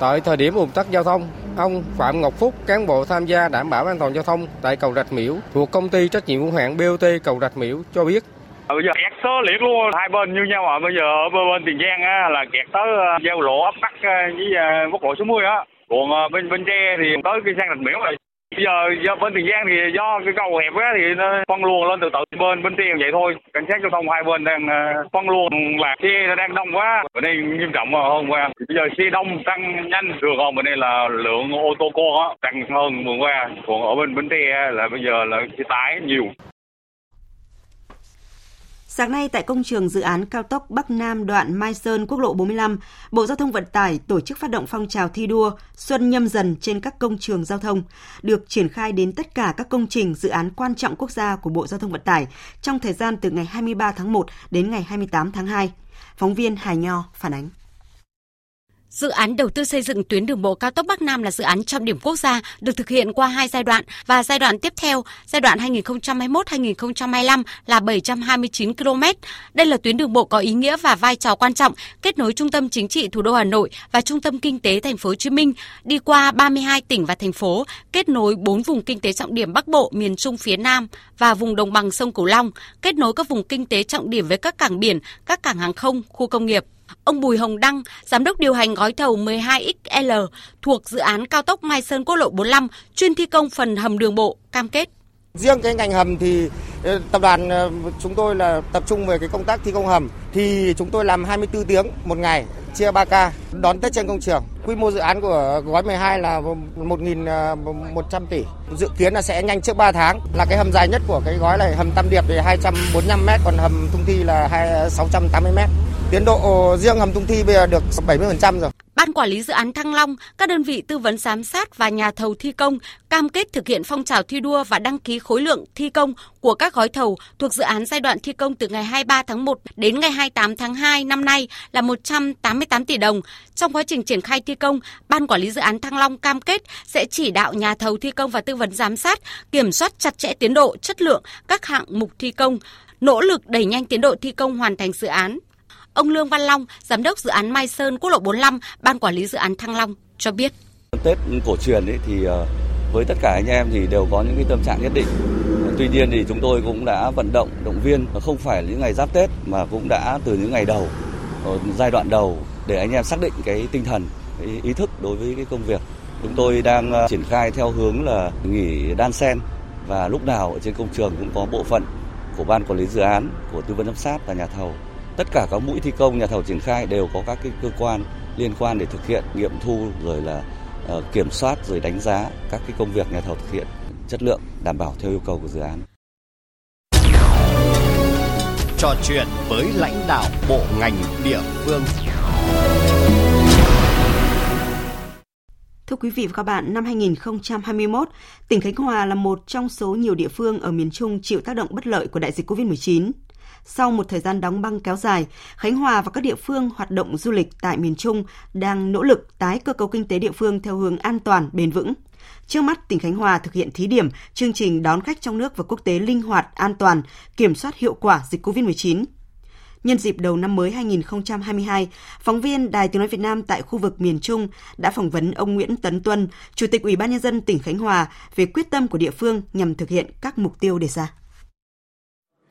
Tại thời điểm ùn tắc giao thông, ông Phạm Ngọc Phúc, cán bộ tham gia đảm bảo an toàn giao thông tại cầu Rạch Miễu thuộc công ty trách nhiệm hữu hạn BOT cầu Rạch Miễu cho biết. Bây giờ kẹt số liệt luôn hai bên như nhau à. Bây giờ ở bên tiền giang á là kẹt tới ờ, giao lộ ấp bắc ờ, với ờ, quốc lộ số 10 á. Còn bên bên tre thì tới cái sang rạch miễu rồi bây giờ, do bên tiền giang thì do cái cầu hẹp á thì nó phân luồng lên từ từ bên bên tiền vậy thôi. Cảnh sát giao thông hai bên đang ờ, phân luồng là xe nó đang đông quá. Bên đây nghiêm trọng hơn qua. Bây giờ xe đông, tăng nhanh. Được còn bên đây là lượng ô tô con á, tăng hơn vừa qua. Còn ở bên bên tre là bây giờ là xe tải nhiều. Sáng nay tại công trường dự án cao tốc Bắc Nam đoạn Mai Sơn quốc lộ 45, Bộ Giao thông Vận tải tổ chức phát động phong trào thi đua Xuân nhâm dần trên các công trường giao thông, được triển khai đến tất cả các công trình dự án quan trọng quốc gia của Bộ Giao thông Vận tải trong thời gian từ ngày 23 tháng 1 đến ngày 28 tháng 2. Phóng viên Hải Nho phản ánh. Dự án đầu tư xây dựng tuyến đường bộ cao tốc Bắc Nam là dự án trọng điểm quốc gia được thực hiện qua hai giai đoạn và giai đoạn tiếp theo, giai đoạn 2021-2025 là 729 km. Đây là tuyến đường bộ có ý nghĩa và vai trò quan trọng kết nối trung tâm chính trị thủ đô Hà Nội và trung tâm kinh tế thành phố Hồ Chí Minh, đi qua 32 tỉnh và thành phố, kết nối 4 vùng kinh tế trọng điểm Bắc Bộ, miền Trung phía Nam và vùng đồng bằng sông Cửu Long, kết nối các vùng kinh tế trọng điểm với các cảng biển, các cảng hàng không, khu công nghiệp. Ông Bùi Hồng Đăng, giám đốc điều hành gói thầu 12XL thuộc dự án cao tốc Mai Sơn Quốc lộ 45, chuyên thi công phần hầm đường bộ, cam kết. Riêng cái ngành hầm thì ờ, tập đoàn ờ, chúng tôi là tập trung về cái công tác thi công hầm thì chúng tôi làm 24 tiếng một ngày chia 3 ca đón Tết trên công trường. Quy mô dự án của gói 12 là 1.100 ờ, tỷ. Dự kiến là sẽ nhanh trước 3 tháng. Là cái hầm dài nhất của cái gói này hầm Tam Điệp thì 245 m còn hầm Thung Thi là 680 m. Tiến độ riêng hầm Tung Thi bây giờ được 70% rồi. Ban quản lý dự án Thăng Long, các đơn vị tư vấn giám sát và nhà thầu thi công cam kết thực hiện phong trào thi đua và đăng ký khối lượng thi công của các gói thầu thuộc dự án giai đoạn thi công từ ngày 23 tháng 1 đến ngày 28 tháng 2 năm nay là 188 tỷ đồng. Trong quá trình triển khai thi công, Ban quản lý dự án Thăng Long cam kết sẽ chỉ đạo nhà thầu thi công và tư vấn giám sát kiểm soát chặt chẽ tiến độ, chất lượng các hạng mục thi công, nỗ lực đẩy nhanh tiến độ thi công hoàn thành dự án. Ông Lương Văn Long, giám đốc dự án Mai Sơn quốc lộ 45, ban quản lý dự án Thăng Long cho biết. Tết cổ truyền ấy thì ờ, với tất cả anh em thì đều có những cái tâm trạng nhất định. Tuy nhiên thì chúng tôi cũng đã vận động, động viên không phải những ngày giáp Tết mà cũng đã từ những ngày đầu, ờ, giai đoạn đầu để anh em xác định cái tinh thần, cái ý thức đối với cái công việc. Chúng tôi đang ờ, triển khai theo hướng là nghỉ đan sen và lúc nào ở trên công trường cũng có bộ phận của ban quản lý dự án, của tư vấn giám sát và nhà thầu tất cả các mũi thi công nhà thầu triển khai đều có các cái cơ quan liên quan để thực hiện nghiệm thu rồi là uh, kiểm soát rồi đánh giá các cái công việc nhà thầu thực hiện chất lượng đảm bảo theo yêu cầu của dự án. Trò chuyện với lãnh đạo bộ ngành địa phương. Thưa quý vị và các bạn, năm 2021, tỉnh Khánh Hòa là một trong số nhiều địa phương ở miền Trung chịu tác động bất lợi của đại dịch COVID-19. Sau một thời gian đóng băng kéo dài, Khánh Hòa và các địa phương hoạt động du lịch tại miền Trung đang nỗ lực tái cơ cấu kinh tế địa phương theo hướng an toàn, bền vững. Trước mắt, tỉnh Khánh Hòa thực hiện thí điểm chương trình đón khách trong nước và quốc tế linh hoạt, an toàn, kiểm soát hiệu quả dịch COVID-19. Nhân dịp đầu năm mới 2022, phóng viên Đài Tiếng Nói Việt Nam tại khu vực miền Trung đã phỏng vấn ông Nguyễn Tấn Tuân, Chủ tịch Ủy ban Nhân dân tỉnh Khánh Hòa về quyết tâm của địa phương nhằm thực hiện các mục tiêu đề ra.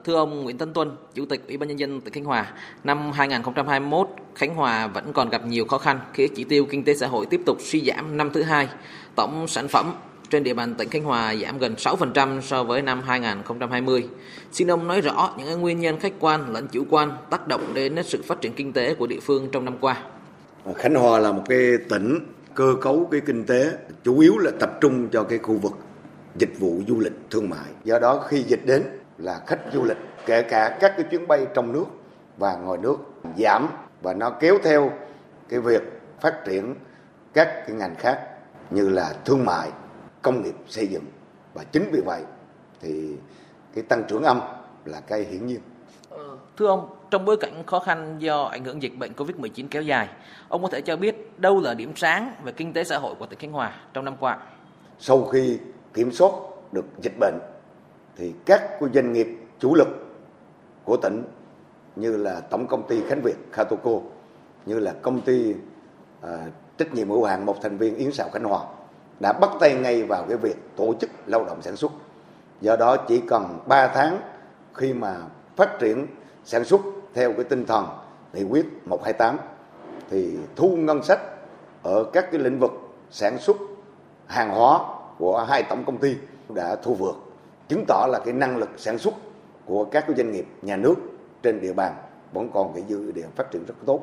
Thưa ông Nguyễn Tân Tuân, Chủ tịch Ủy ban Nhân dân tỉnh Khánh Hòa, năm 2021, Khánh Hòa vẫn còn gặp nhiều khó khăn khi chỉ tiêu kinh tế xã hội tiếp tục suy giảm năm thứ hai. Tổng sản phẩm trên địa bàn tỉnh Khánh Hòa giảm gần 6% so với năm 2020. Xin ông nói rõ những nguyên nhân khách quan lẫn chủ quan tác động đến sự phát triển kinh tế của địa phương trong năm qua. Khánh Hòa là một cái tỉnh cơ cấu cái kinh tế chủ yếu là tập trung cho cái khu vực dịch vụ du lịch thương mại. Do đó khi dịch đến là khách du lịch kể cả các cái chuyến bay trong nước và ngoài nước giảm và nó kéo theo cái việc phát triển các cái ngành khác như là thương mại, công nghiệp xây dựng và chính vì vậy thì cái tăng trưởng âm là cái hiển nhiên. Ờ, thưa ông, trong bối cảnh khó khăn do ảnh hưởng dịch bệnh Covid-19 kéo dài, ông có thể cho biết đâu là điểm sáng về kinh tế xã hội của tỉnh Khánh Hòa trong năm qua? Sau khi kiểm soát được dịch bệnh thì các doanh nghiệp chủ lực của tỉnh như là Tổng công ty Khánh Việt Khatoco, như là công ty à, trách nhiệm hữu hạn một thành viên Yến Sào Khánh Hòa đã bắt tay ngay vào cái việc tổ chức lao động sản xuất. Do đó chỉ cần 3 tháng khi mà phát triển sản xuất theo cái tinh thần nghị quyết 128 thì thu ngân sách ở các cái lĩnh vực sản xuất hàng hóa của hai tổng công ty đã thu vượt chứng tỏ là cái năng lực sản xuất của các cái doanh nghiệp nhà nước trên địa bàn vẫn còn cái dư địa phát triển rất tốt.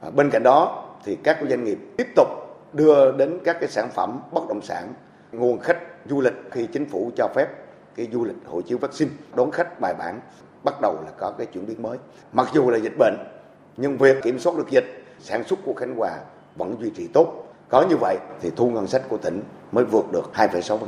À, bên cạnh đó thì các cái doanh nghiệp tiếp tục đưa đến các cái sản phẩm bất động sản nguồn khách du lịch khi chính phủ cho phép cái du lịch hộ chiếu vaccine đón khách bài bản bắt đầu là có cái chuyển biến mới. Mặc dù là dịch bệnh nhưng việc kiểm soát được dịch sản xuất của Khánh Hòa vẫn duy trì tốt. Có như vậy thì thu ngân sách của tỉnh mới vượt được 2,6%.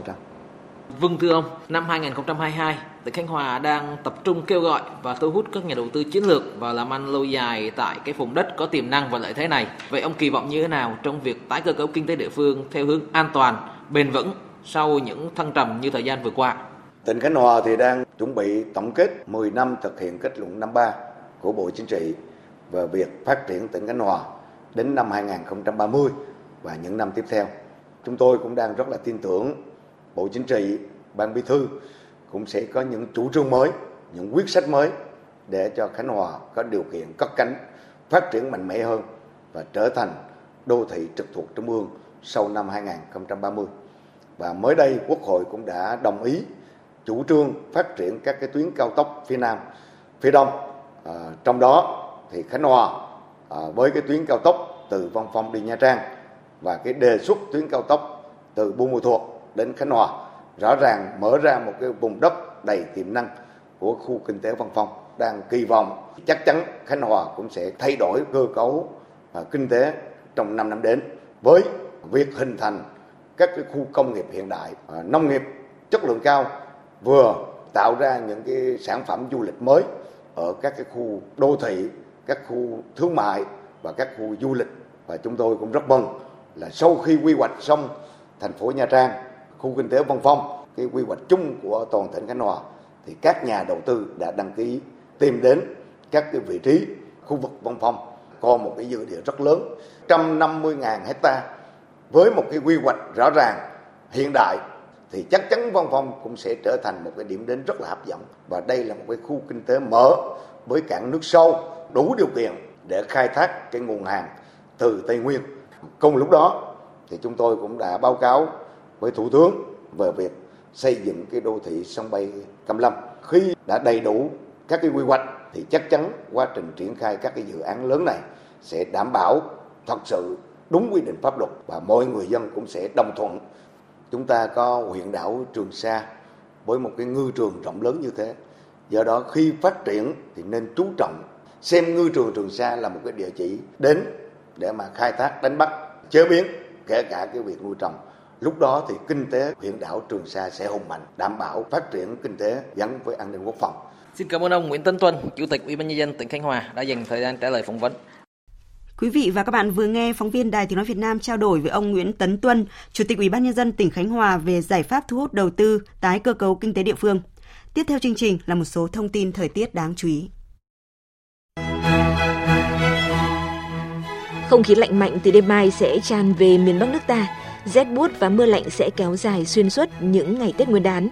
Vâng thưa ông, năm 2022, tỉnh Khánh Hòa đang tập trung kêu gọi và thu hút các nhà đầu tư chiến lược và làm ăn lâu dài tại cái vùng đất có tiềm năng và lợi thế này. Vậy ông kỳ vọng như thế nào trong việc tái cơ cấu kinh tế địa phương theo hướng an toàn, bền vững sau những thăng trầm như thời gian vừa qua? Tỉnh Khánh Hòa thì đang chuẩn bị tổng kết 10 năm thực hiện kết luận 53 của Bộ Chính trị về việc phát triển tỉnh Khánh Hòa đến năm 2030 và những năm tiếp theo. Chúng tôi cũng đang rất là tin tưởng Bộ Chính trị, Ban Bí thư cũng sẽ có những chủ trương mới, những quyết sách mới để cho Khánh Hòa có điều kiện cất cánh, phát triển mạnh mẽ hơn và trở thành đô thị trực thuộc Trung ương sau năm 2030. Và mới đây Quốc hội cũng đã đồng ý chủ trương phát triển các cái tuyến cao tốc phía Nam, phía Đông. À, trong đó thì Khánh Hòa à, với cái tuyến cao tốc từ Văn Phong đi Nha Trang và cái đề xuất tuyến cao tốc từ Buôn Ma Thuột đến Khánh Hòa rõ ràng mở ra một cái vùng đất đầy tiềm năng của khu kinh tế Văn Phong đang kỳ vọng chắc chắn Khánh Hòa cũng sẽ thay đổi cơ cấu à, kinh tế trong 5 năm đến. Với việc hình thành các cái khu công nghiệp hiện đại, à, nông nghiệp chất lượng cao vừa tạo ra những cái sản phẩm du lịch mới ở các cái khu đô thị, các khu thương mại và các khu du lịch. Và chúng tôi cũng rất mừng là sau khi quy hoạch xong thành phố Nha Trang, khu kinh tế Văn Phong, cái quy hoạch chung của toàn tỉnh Khánh Hòa thì các nhà đầu tư đã đăng ký tìm đến các cái vị trí khu vực Văn Phong có một cái dư địa rất lớn 150.000 hecta với một cái quy hoạch rõ ràng hiện đại thì chắc chắn Văn Phong cũng sẽ trở thành một cái điểm đến rất là hấp dẫn và đây là một cái khu kinh tế mở với cảng nước sâu đủ điều kiện để khai thác cái nguồn hàng từ Tây Nguyên. Cùng lúc đó thì chúng tôi cũng đã báo cáo với Thủ tướng về việc xây dựng cái đô thị sân bay Cam Lâm. Khi đã đầy đủ các cái quy hoạch thì chắc chắn quá trình triển khai các cái dự án lớn này sẽ đảm bảo thật sự đúng quy định pháp luật và mọi người dân cũng sẽ đồng thuận. Chúng ta có huyện đảo Trường Sa với một cái ngư trường rộng lớn như thế. Do đó khi phát triển thì nên chú trọng xem ngư trường Trường Sa là một cái địa chỉ đến để mà khai thác, đánh bắt, chế biến, kể cả cái việc nuôi trồng lúc đó thì kinh tế huyện đảo Trường Sa sẽ hùng mạnh đảm bảo phát triển kinh tế gắn với an ninh quốc phòng Xin cảm ơn ông Nguyễn Tấn Tuân, Chủ tịch Ủy ban nhân dân tỉnh Khánh Hòa đã dành thời gian trả lời phỏng vấn. Quý vị và các bạn vừa nghe phóng viên Đài Tiếng nói Việt Nam trao đổi với ông Nguyễn Tấn Tuân, Chủ tịch Ủy ban nhân dân tỉnh Khánh Hòa về giải pháp thu hút đầu tư, tái cơ cấu kinh tế địa phương. Tiếp theo chương trình là một số thông tin thời tiết đáng chú ý. Không khí lạnh mạnh từ đêm mai sẽ tràn về miền Bắc nước ta. Rét buốt và mưa lạnh sẽ kéo dài xuyên suốt những ngày Tết Nguyên đán.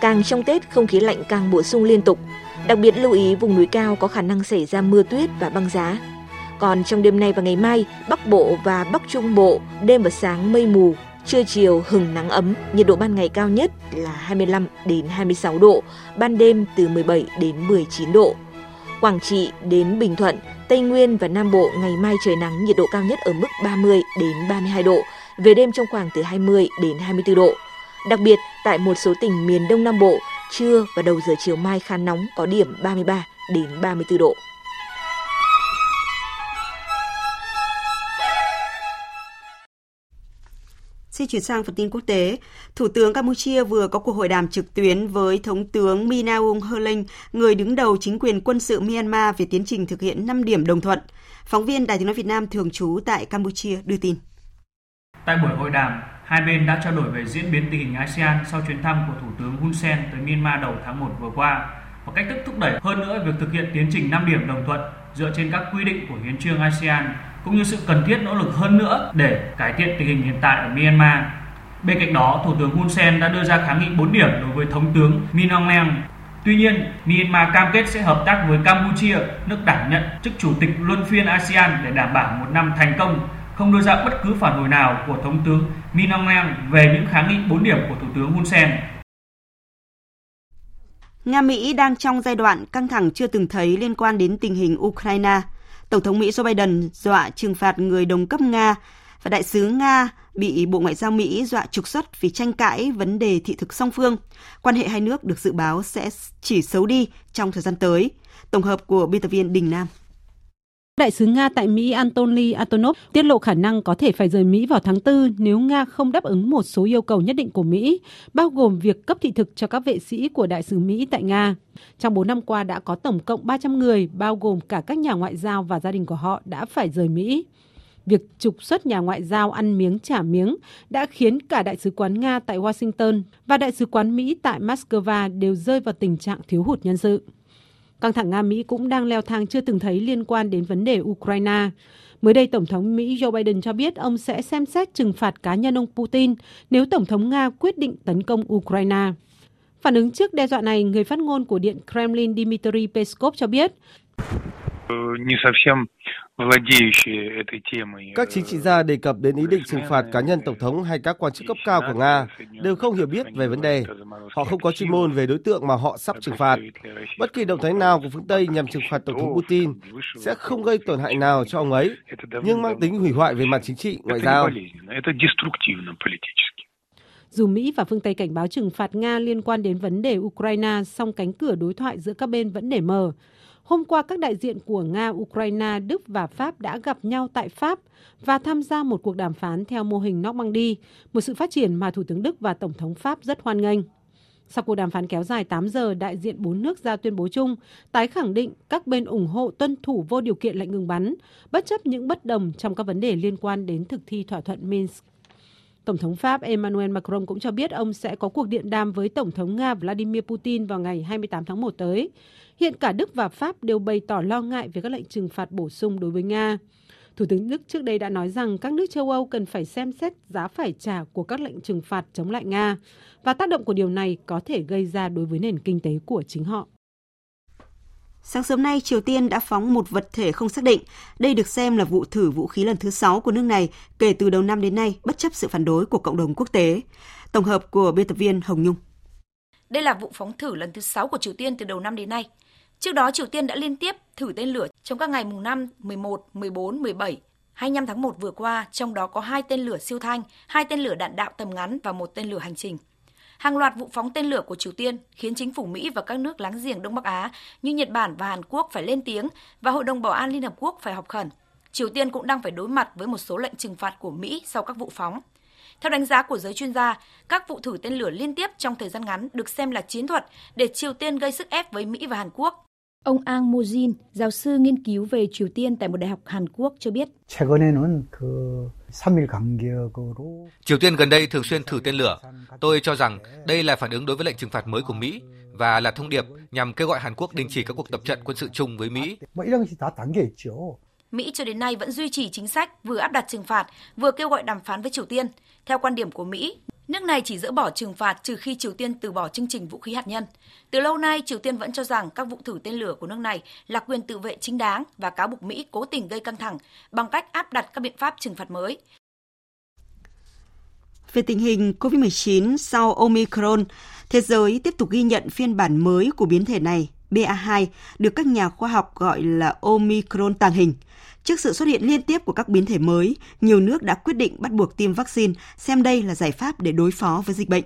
Càng trong Tết, không khí lạnh càng bổ sung liên tục. Đặc biệt lưu ý vùng núi cao có khả năng xảy ra mưa tuyết và băng giá. Còn trong đêm nay và ngày mai, Bắc Bộ và Bắc Trung Bộ đêm và sáng mây mù, trưa chiều hừng nắng ấm, nhiệt độ ban ngày cao nhất là 25 đến 26 độ, ban đêm từ 17 đến 19 độ. Quảng Trị đến Bình Thuận, Tây Nguyên và Nam Bộ ngày mai trời nắng, nhiệt độ cao nhất ở mức 30 đến 32 độ, về đêm trong khoảng từ 20 đến 24 độ. Đặc biệt, tại một số tỉnh miền Đông Nam Bộ, trưa và đầu giờ chiều mai khá nóng có điểm 33 đến 34 độ. Xin chuyển sang phần tin quốc tế. Thủ tướng Campuchia vừa có cuộc hội đàm trực tuyến với Thống tướng Minaung Herling, người đứng đầu chính quyền quân sự Myanmar về tiến trình thực hiện 5 điểm đồng thuận. Phóng viên Đài tiếng nói Việt Nam thường trú tại Campuchia đưa tin. Tại buổi hội đàm, hai bên đã trao đổi về diễn biến tình hình ASEAN sau chuyến thăm của Thủ tướng Hun Sen tới Myanmar đầu tháng 1 vừa qua và cách thức thúc đẩy hơn nữa việc thực hiện tiến trình 5 điểm đồng thuận dựa trên các quy định của hiến trương ASEAN cũng như sự cần thiết nỗ lực hơn nữa để cải thiện tình hình hiện tại ở Myanmar. Bên cạnh đó, Thủ tướng Hun Sen đã đưa ra kháng nghị 4 điểm đối với Thống tướng Min Aung Hlaing. Tuy nhiên, Myanmar cam kết sẽ hợp tác với Campuchia, nước đảm nhận chức chủ tịch luân phiên ASEAN để đảm bảo một năm thành công, không đưa ra bất cứ phản hồi nào của Thống tướng Min Aung Hlaing về những kháng nghị 4 điểm của Thủ tướng Hun Sen. Nga-Mỹ đang trong giai đoạn căng thẳng chưa từng thấy liên quan đến tình hình Ukraine. Tổng thống Mỹ Joe Biden dọa trừng phạt người đồng cấp Nga và đại sứ Nga bị Bộ Ngoại giao Mỹ dọa trục xuất vì tranh cãi vấn đề thị thực song phương. Quan hệ hai nước được dự báo sẽ chỉ xấu đi trong thời gian tới. Tổng hợp của biên tập viên Đình Nam. Đại sứ Nga tại Mỹ Antony Antonov tiết lộ khả năng có thể phải rời Mỹ vào tháng 4 nếu Nga không đáp ứng một số yêu cầu nhất định của Mỹ, bao gồm việc cấp thị thực cho các vệ sĩ của đại sứ Mỹ tại Nga. Trong 4 năm qua đã có tổng cộng 300 người, bao gồm cả các nhà ngoại giao và gia đình của họ đã phải rời Mỹ. Việc trục xuất nhà ngoại giao ăn miếng trả miếng đã khiến cả đại sứ quán Nga tại Washington và đại sứ quán Mỹ tại Moscow đều rơi vào tình trạng thiếu hụt nhân sự. Căng thẳng Nga-Mỹ cũng đang leo thang chưa từng thấy liên quan đến vấn đề Ukraine. Mới đây, Tổng thống Mỹ Joe Biden cho biết ông sẽ xem xét trừng phạt cá nhân ông Putin nếu Tổng thống Nga quyết định tấn công Ukraine. Phản ứng trước đe dọa này, người phát ngôn của Điện Kremlin Dmitry Peskov cho biết các chính trị gia đề cập đến ý định trừng phạt cá nhân Tổng thống hay các quan chức cấp cao của Nga đều không hiểu biết về vấn đề. Họ không có chuyên môn về đối tượng mà họ sắp trừng phạt. Bất kỳ động thái nào của phương Tây nhằm trừng phạt Tổng thống Putin sẽ không gây tổn hại nào cho ông ấy, nhưng mang tính hủy hoại về mặt chính trị, ngoại giao. Dù Mỹ và phương Tây cảnh báo trừng phạt Nga liên quan đến vấn đề Ukraine, song cánh cửa đối thoại giữa các bên vẫn để mở. Hôm qua, các đại diện của Nga, Ukraine, Đức và Pháp đã gặp nhau tại Pháp và tham gia một cuộc đàm phán theo mô hình Normandy, một sự phát triển mà Thủ tướng Đức và Tổng thống Pháp rất hoan nghênh. Sau cuộc đàm phán kéo dài 8 giờ, đại diện bốn nước ra tuyên bố chung, tái khẳng định các bên ủng hộ tuân thủ vô điều kiện lệnh ngừng bắn, bất chấp những bất đồng trong các vấn đề liên quan đến thực thi thỏa thuận Minsk. Tổng thống Pháp Emmanuel Macron cũng cho biết ông sẽ có cuộc điện đàm với Tổng thống Nga Vladimir Putin vào ngày 28 tháng 1 tới. Hiện cả Đức và Pháp đều bày tỏ lo ngại về các lệnh trừng phạt bổ sung đối với Nga. Thủ tướng Đức trước đây đã nói rằng các nước châu Âu cần phải xem xét giá phải trả của các lệnh trừng phạt chống lại Nga và tác động của điều này có thể gây ra đối với nền kinh tế của chính họ. Sáng sớm nay, Triều Tiên đã phóng một vật thể không xác định. Đây được xem là vụ thử vũ khí lần thứ 6 của nước này kể từ đầu năm đến nay, bất chấp sự phản đối của cộng đồng quốc tế. Tổng hợp của biên tập viên Hồng Nhung. Đây là vụ phóng thử lần thứ 6 của Triều Tiên từ đầu năm đến nay. Trước đó, Triều Tiên đã liên tiếp thử tên lửa trong các ngày mùng 5, 11, 14, 17, 25 tháng 1 vừa qua, trong đó có hai tên lửa siêu thanh, hai tên lửa đạn đạo tầm ngắn và một tên lửa hành trình. Hàng loạt vụ phóng tên lửa của Triều Tiên khiến chính phủ Mỹ và các nước láng giềng Đông Bắc Á như Nhật Bản và Hàn Quốc phải lên tiếng và Hội đồng Bảo an Liên Hợp Quốc phải họp khẩn. Triều Tiên cũng đang phải đối mặt với một số lệnh trừng phạt của Mỹ sau các vụ phóng. Theo đánh giá của giới chuyên gia, các vụ thử tên lửa liên tiếp trong thời gian ngắn được xem là chiến thuật để Triều Tiên gây sức ép với Mỹ và Hàn Quốc. Ông Ang Mo-jin, giáo sư nghiên cứu về Triều Tiên tại một đại học Hàn Quốc cho biết. Triều Tiên gần đây thường xuyên thử tên lửa. Tôi cho rằng đây là phản ứng đối với lệnh trừng phạt mới của Mỹ và là thông điệp nhằm kêu gọi Hàn Quốc đình chỉ các cuộc tập trận quân sự chung với Mỹ. Mỹ cho đến nay vẫn duy trì chính sách vừa áp đặt trừng phạt, vừa kêu gọi đàm phán với Triều Tiên. Theo quan điểm của Mỹ, nước này chỉ dỡ bỏ trừng phạt trừ khi Triều Tiên từ bỏ chương trình vũ khí hạt nhân. Từ lâu nay, Triều Tiên vẫn cho rằng các vụ thử tên lửa của nước này là quyền tự vệ chính đáng và cáo buộc Mỹ cố tình gây căng thẳng bằng cách áp đặt các biện pháp trừng phạt mới. Về tình hình COVID-19 sau Omicron, thế giới tiếp tục ghi nhận phiên bản mới của biến thể này BA2 được các nhà khoa học gọi là Omicron tàng hình. Trước sự xuất hiện liên tiếp của các biến thể mới, nhiều nước đã quyết định bắt buộc tiêm vaccine, xem đây là giải pháp để đối phó với dịch bệnh.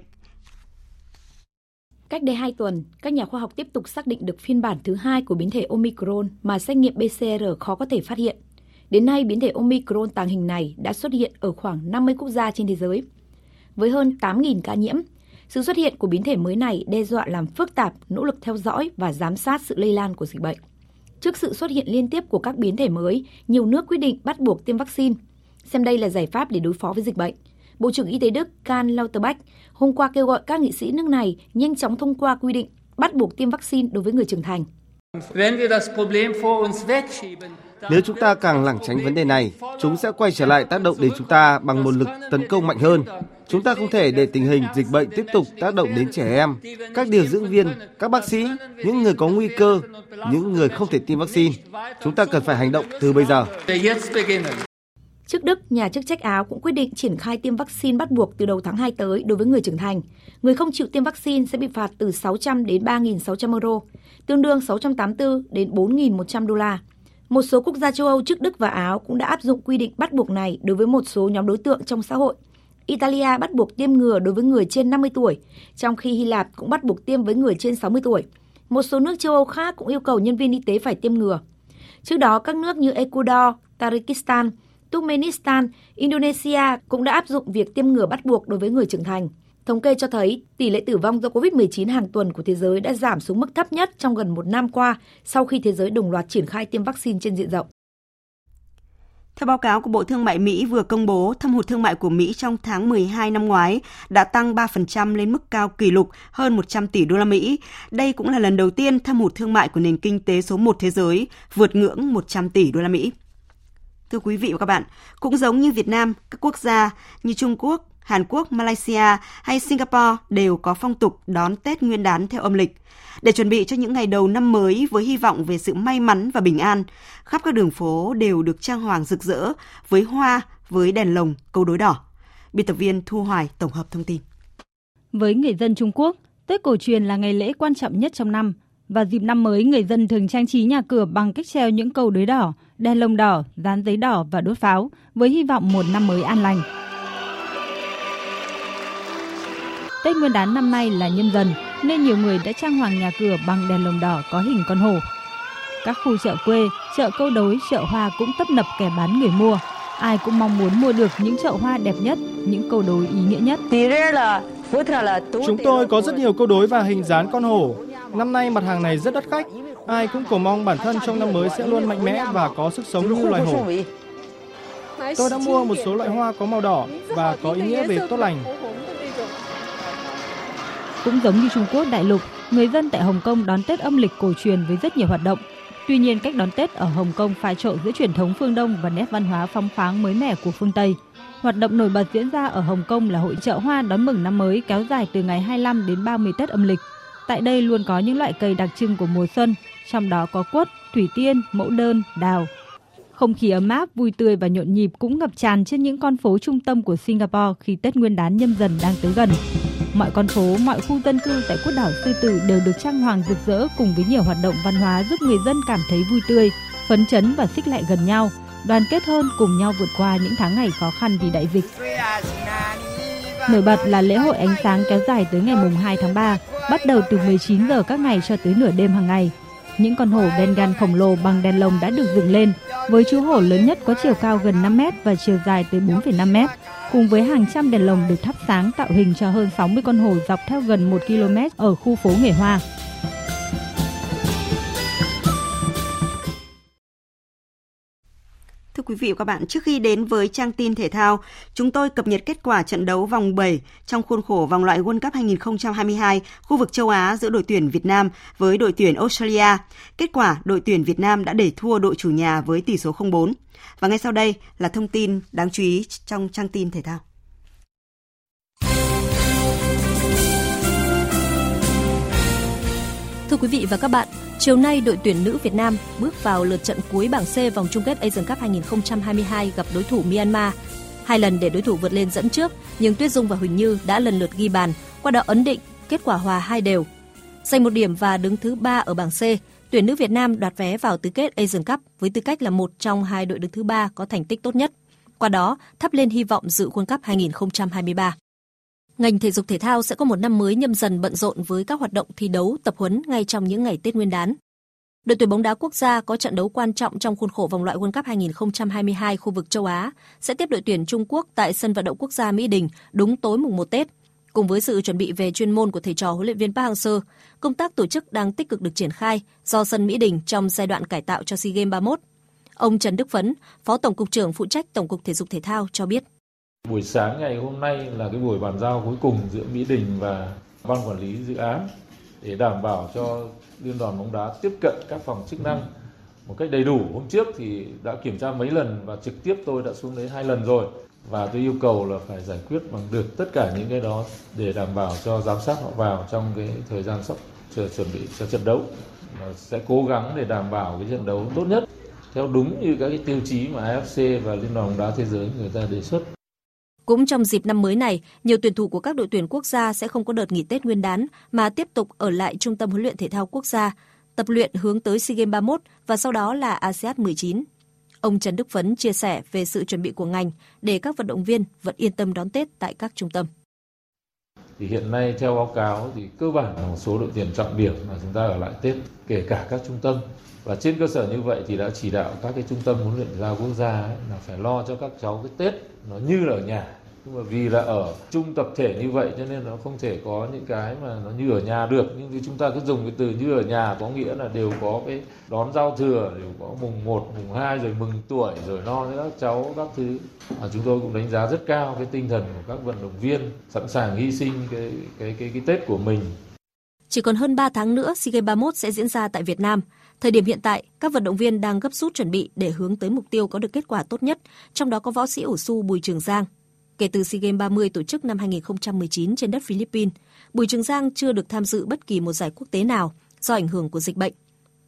Cách đây 2 tuần, các nhà khoa học tiếp tục xác định được phiên bản thứ hai của biến thể Omicron mà xét nghiệm PCR khó có thể phát hiện. Đến nay, biến thể Omicron tàng hình này đã xuất hiện ở khoảng 50 quốc gia trên thế giới. Với hơn 8.000 ca nhiễm, sự xuất hiện của biến thể mới này đe dọa làm phức tạp nỗ lực theo dõi và giám sát sự lây lan của dịch bệnh. Trước sự xuất hiện liên tiếp của các biến thể mới, nhiều nước quyết định bắt buộc tiêm vaccine, xem đây là giải pháp để đối phó với dịch bệnh. Bộ trưởng Y tế Đức Karl Lauterbach hôm qua kêu gọi các nghị sĩ nước này nhanh chóng thông qua quy định bắt buộc tiêm vaccine đối với người trưởng thành. Nếu chúng ta càng lảng tránh vấn đề này, chúng sẽ quay trở lại tác động đến chúng ta bằng một lực tấn công mạnh hơn. Chúng ta không thể để tình hình dịch bệnh tiếp tục tác động đến trẻ em, các điều dưỡng viên, các bác sĩ, những người có nguy cơ, những người không thể tiêm vaccine. Chúng ta cần phải hành động từ bây giờ. Trước Đức, nhà chức trách Áo cũng quyết định triển khai tiêm vaccine bắt buộc từ đầu tháng 2 tới đối với người trưởng thành. Người không chịu tiêm vaccine sẽ bị phạt từ 600 đến 3.600 euro, tương đương 684 đến 4.100 đô la. Một số quốc gia châu Âu trước Đức và Áo cũng đã áp dụng quy định bắt buộc này đối với một số nhóm đối tượng trong xã hội. Italia bắt buộc tiêm ngừa đối với người trên 50 tuổi, trong khi Hy Lạp cũng bắt buộc tiêm với người trên 60 tuổi. Một số nước châu Âu khác cũng yêu cầu nhân viên y tế phải tiêm ngừa. Trước đó, các nước như Ecuador, Tajikistan, Turkmenistan, Indonesia cũng đã áp dụng việc tiêm ngừa bắt buộc đối với người trưởng thành. Thống kê cho thấy tỷ lệ tử vong do COVID-19 hàng tuần của thế giới đã giảm xuống mức thấp nhất trong gần một năm qua sau khi thế giới đồng loạt triển khai tiêm vaccine trên diện rộng. Theo báo cáo của Bộ Thương mại Mỹ vừa công bố, thâm hụt thương mại của Mỹ trong tháng 12 năm ngoái đã tăng 3% lên mức cao kỷ lục hơn 100 tỷ đô la Mỹ. Đây cũng là lần đầu tiên thâm hụt thương mại của nền kinh tế số 1 thế giới vượt ngưỡng 100 tỷ đô la Mỹ. Thưa quý vị và các bạn, cũng giống như Việt Nam, các quốc gia như Trung Quốc, Hàn Quốc, Malaysia hay Singapore đều có phong tục đón Tết Nguyên đán theo âm lịch. Để chuẩn bị cho những ngày đầu năm mới với hy vọng về sự may mắn và bình an, khắp các đường phố đều được trang hoàng rực rỡ với hoa, với đèn lồng, câu đối đỏ. Biên tập viên Thu Hoài tổng hợp thông tin. Với người dân Trung Quốc, Tết cổ truyền là ngày lễ quan trọng nhất trong năm. Và dịp năm mới, người dân thường trang trí nhà cửa bằng cách treo những câu đối đỏ, đèn lồng đỏ, dán giấy đỏ và đốt pháo, với hy vọng một năm mới an lành. Tết Nguyên đán năm nay là nhâm dần, nên nhiều người đã trang hoàng nhà cửa bằng đèn lồng đỏ có hình con hổ. Các khu chợ quê, chợ câu đối, chợ hoa cũng tấp nập kẻ bán người mua. Ai cũng mong muốn mua được những chậu hoa đẹp nhất, những câu đối ý nghĩa nhất. Chúng tôi có rất nhiều câu đối và hình dán con hổ. Năm nay mặt hàng này rất đắt khách. Ai cũng cầu mong bản thân trong năm mới sẽ luôn mạnh mẽ và có sức sống như loài hổ. Tôi đã mua một số loại hoa có màu đỏ và có ý nghĩa về tốt lành. Cũng giống như Trung Quốc đại lục, người dân tại Hồng Kông đón Tết âm lịch cổ truyền với rất nhiều hoạt động. Tuy nhiên, cách đón Tết ở Hồng Kông pha trộn giữa truyền thống phương Đông và nét văn hóa phong khoáng mới mẻ của phương Tây. Hoạt động nổi bật diễn ra ở Hồng Kông là hội chợ hoa đón mừng năm mới kéo dài từ ngày 25 đến 30 Tết âm lịch. Tại đây luôn có những loại cây đặc trưng của mùa xuân, trong đó có quất, thủy tiên, mẫu đơn, đào. Không khí ấm áp, vui tươi và nhộn nhịp cũng ngập tràn trên những con phố trung tâm của Singapore khi Tết Nguyên đán nhâm dần đang tới gần. Mọi con phố, mọi khu dân cư tại quốc đảo Sư Tử đều được trang hoàng rực rỡ cùng với nhiều hoạt động văn hóa giúp người dân cảm thấy vui tươi, phấn chấn và xích lại gần nhau, đoàn kết hơn cùng nhau vượt qua những tháng ngày khó khăn vì đại dịch. Nổi bật là lễ hội ánh sáng kéo dài tới ngày mùng 2 tháng 3, bắt đầu từ 19 giờ các ngày cho tới nửa đêm hàng ngày. Những con hổ Bengal khổng lồ bằng đèn lồng đã được dựng lên, với chú hổ lớn nhất có chiều cao gần 5 mét và chiều dài tới 4,5 mét, cùng với hàng trăm đèn lồng được thắp sáng tạo hình cho hơn 60 con hổ dọc theo gần 1 km ở khu phố Nghề Hoa. Thưa quý vị và các bạn, trước khi đến với trang tin thể thao, chúng tôi cập nhật kết quả trận đấu vòng 7 trong khuôn khổ vòng loại World Cup 2022 khu vực châu Á giữa đội tuyển Việt Nam với đội tuyển Australia. Kết quả, đội tuyển Việt Nam đã để thua đội chủ nhà với tỷ số 0-4. Và ngay sau đây là thông tin đáng chú ý trong trang tin thể thao. Thưa quý vị và các bạn, chiều nay đội tuyển nữ Việt Nam bước vào lượt trận cuối bảng C vòng chung kết Asian Cup 2022 gặp đối thủ Myanmar. Hai lần để đối thủ vượt lên dẫn trước, nhưng Tuyết Dung và Huỳnh Như đã lần lượt ghi bàn, qua đó ấn định kết quả hòa hai đều. Giành một điểm và đứng thứ ba ở bảng C, tuyển nữ Việt Nam đoạt vé vào tứ kết Asian Cup với tư cách là một trong hai đội đứng thứ ba có thành tích tốt nhất. Qua đó, thắp lên hy vọng dự World Cup 2023. Ngành thể dục thể thao sẽ có một năm mới nhâm dần bận rộn với các hoạt động thi đấu, tập huấn ngay trong những ngày Tết Nguyên đán. Đội tuyển bóng đá quốc gia có trận đấu quan trọng trong khuôn khổ vòng loại World Cup 2022 khu vực châu Á sẽ tiếp đội tuyển Trung Quốc tại sân vận động quốc gia Mỹ Đình đúng tối mùng 1 Tết. Cùng với sự chuẩn bị về chuyên môn của thầy trò huấn luyện viên Park Hang-seo, công tác tổ chức đang tích cực được triển khai do sân Mỹ Đình trong giai đoạn cải tạo cho SEA Games 31. Ông Trần Đức Phấn, Phó Tổng cục trưởng phụ trách Tổng cục Thể dục Thể thao cho biết. Buổi sáng ngày hôm nay là cái buổi bàn giao cuối cùng giữa Mỹ Đình và ban quản lý dự án để đảm bảo cho liên đoàn bóng đá tiếp cận các phòng chức năng một cách đầy đủ. Hôm trước thì đã kiểm tra mấy lần và trực tiếp tôi đã xuống đấy hai lần rồi và tôi yêu cầu là phải giải quyết bằng được tất cả những cái đó để đảm bảo cho giám sát họ vào trong cái thời gian sắp chờ chuẩn bị cho trận đấu và sẽ cố gắng để đảm bảo cái trận đấu tốt nhất theo đúng như các cái tiêu chí mà AFC và Liên đoàn bóng đá thế giới người ta đề xuất. Cũng trong dịp năm mới này, nhiều tuyển thủ của các đội tuyển quốc gia sẽ không có đợt nghỉ Tết Nguyên đán mà tiếp tục ở lại Trung tâm huấn luyện thể thao quốc gia, tập luyện hướng tới SEA Games 31 và sau đó là ASEAN 19. Ông Trần Đức Phấn chia sẻ về sự chuẩn bị của ngành để các vận động viên vẫn yên tâm đón Tết tại các trung tâm. Thì hiện nay theo báo cáo thì cơ bản là một số đội tuyển trọng điểm mà chúng ta ở lại Tết kể cả các trung tâm và trên cơ sở như vậy thì đã chỉ đạo các cái trung tâm huấn luyện giao quốc gia ấy, là phải lo cho các cháu cái Tết nó như là ở nhà. Nhưng mà vì là ở chung tập thể như vậy cho nên nó không thể có những cái mà nó như ở nhà được. Nhưng chúng ta cứ dùng cái từ như ở nhà có nghĩa là đều có cái đón giao thừa đều có mùng 1, mùng 2 rồi mừng tuổi rồi lo cho các cháu các thứ. Mà chúng tôi cũng đánh giá rất cao cái tinh thần của các vận động viên sẵn sàng hy sinh cái cái cái cái Tết của mình. Chỉ còn hơn 3 tháng nữa, SEA Games 31 sẽ diễn ra tại Việt Nam. Thời điểm hiện tại, các vận động viên đang gấp rút chuẩn bị để hướng tới mục tiêu có được kết quả tốt nhất, trong đó có võ sĩ ủ su Bùi Trường Giang. Kể từ SEA Games 30 tổ chức năm 2019 trên đất Philippines, Bùi Trường Giang chưa được tham dự bất kỳ một giải quốc tế nào do ảnh hưởng của dịch bệnh.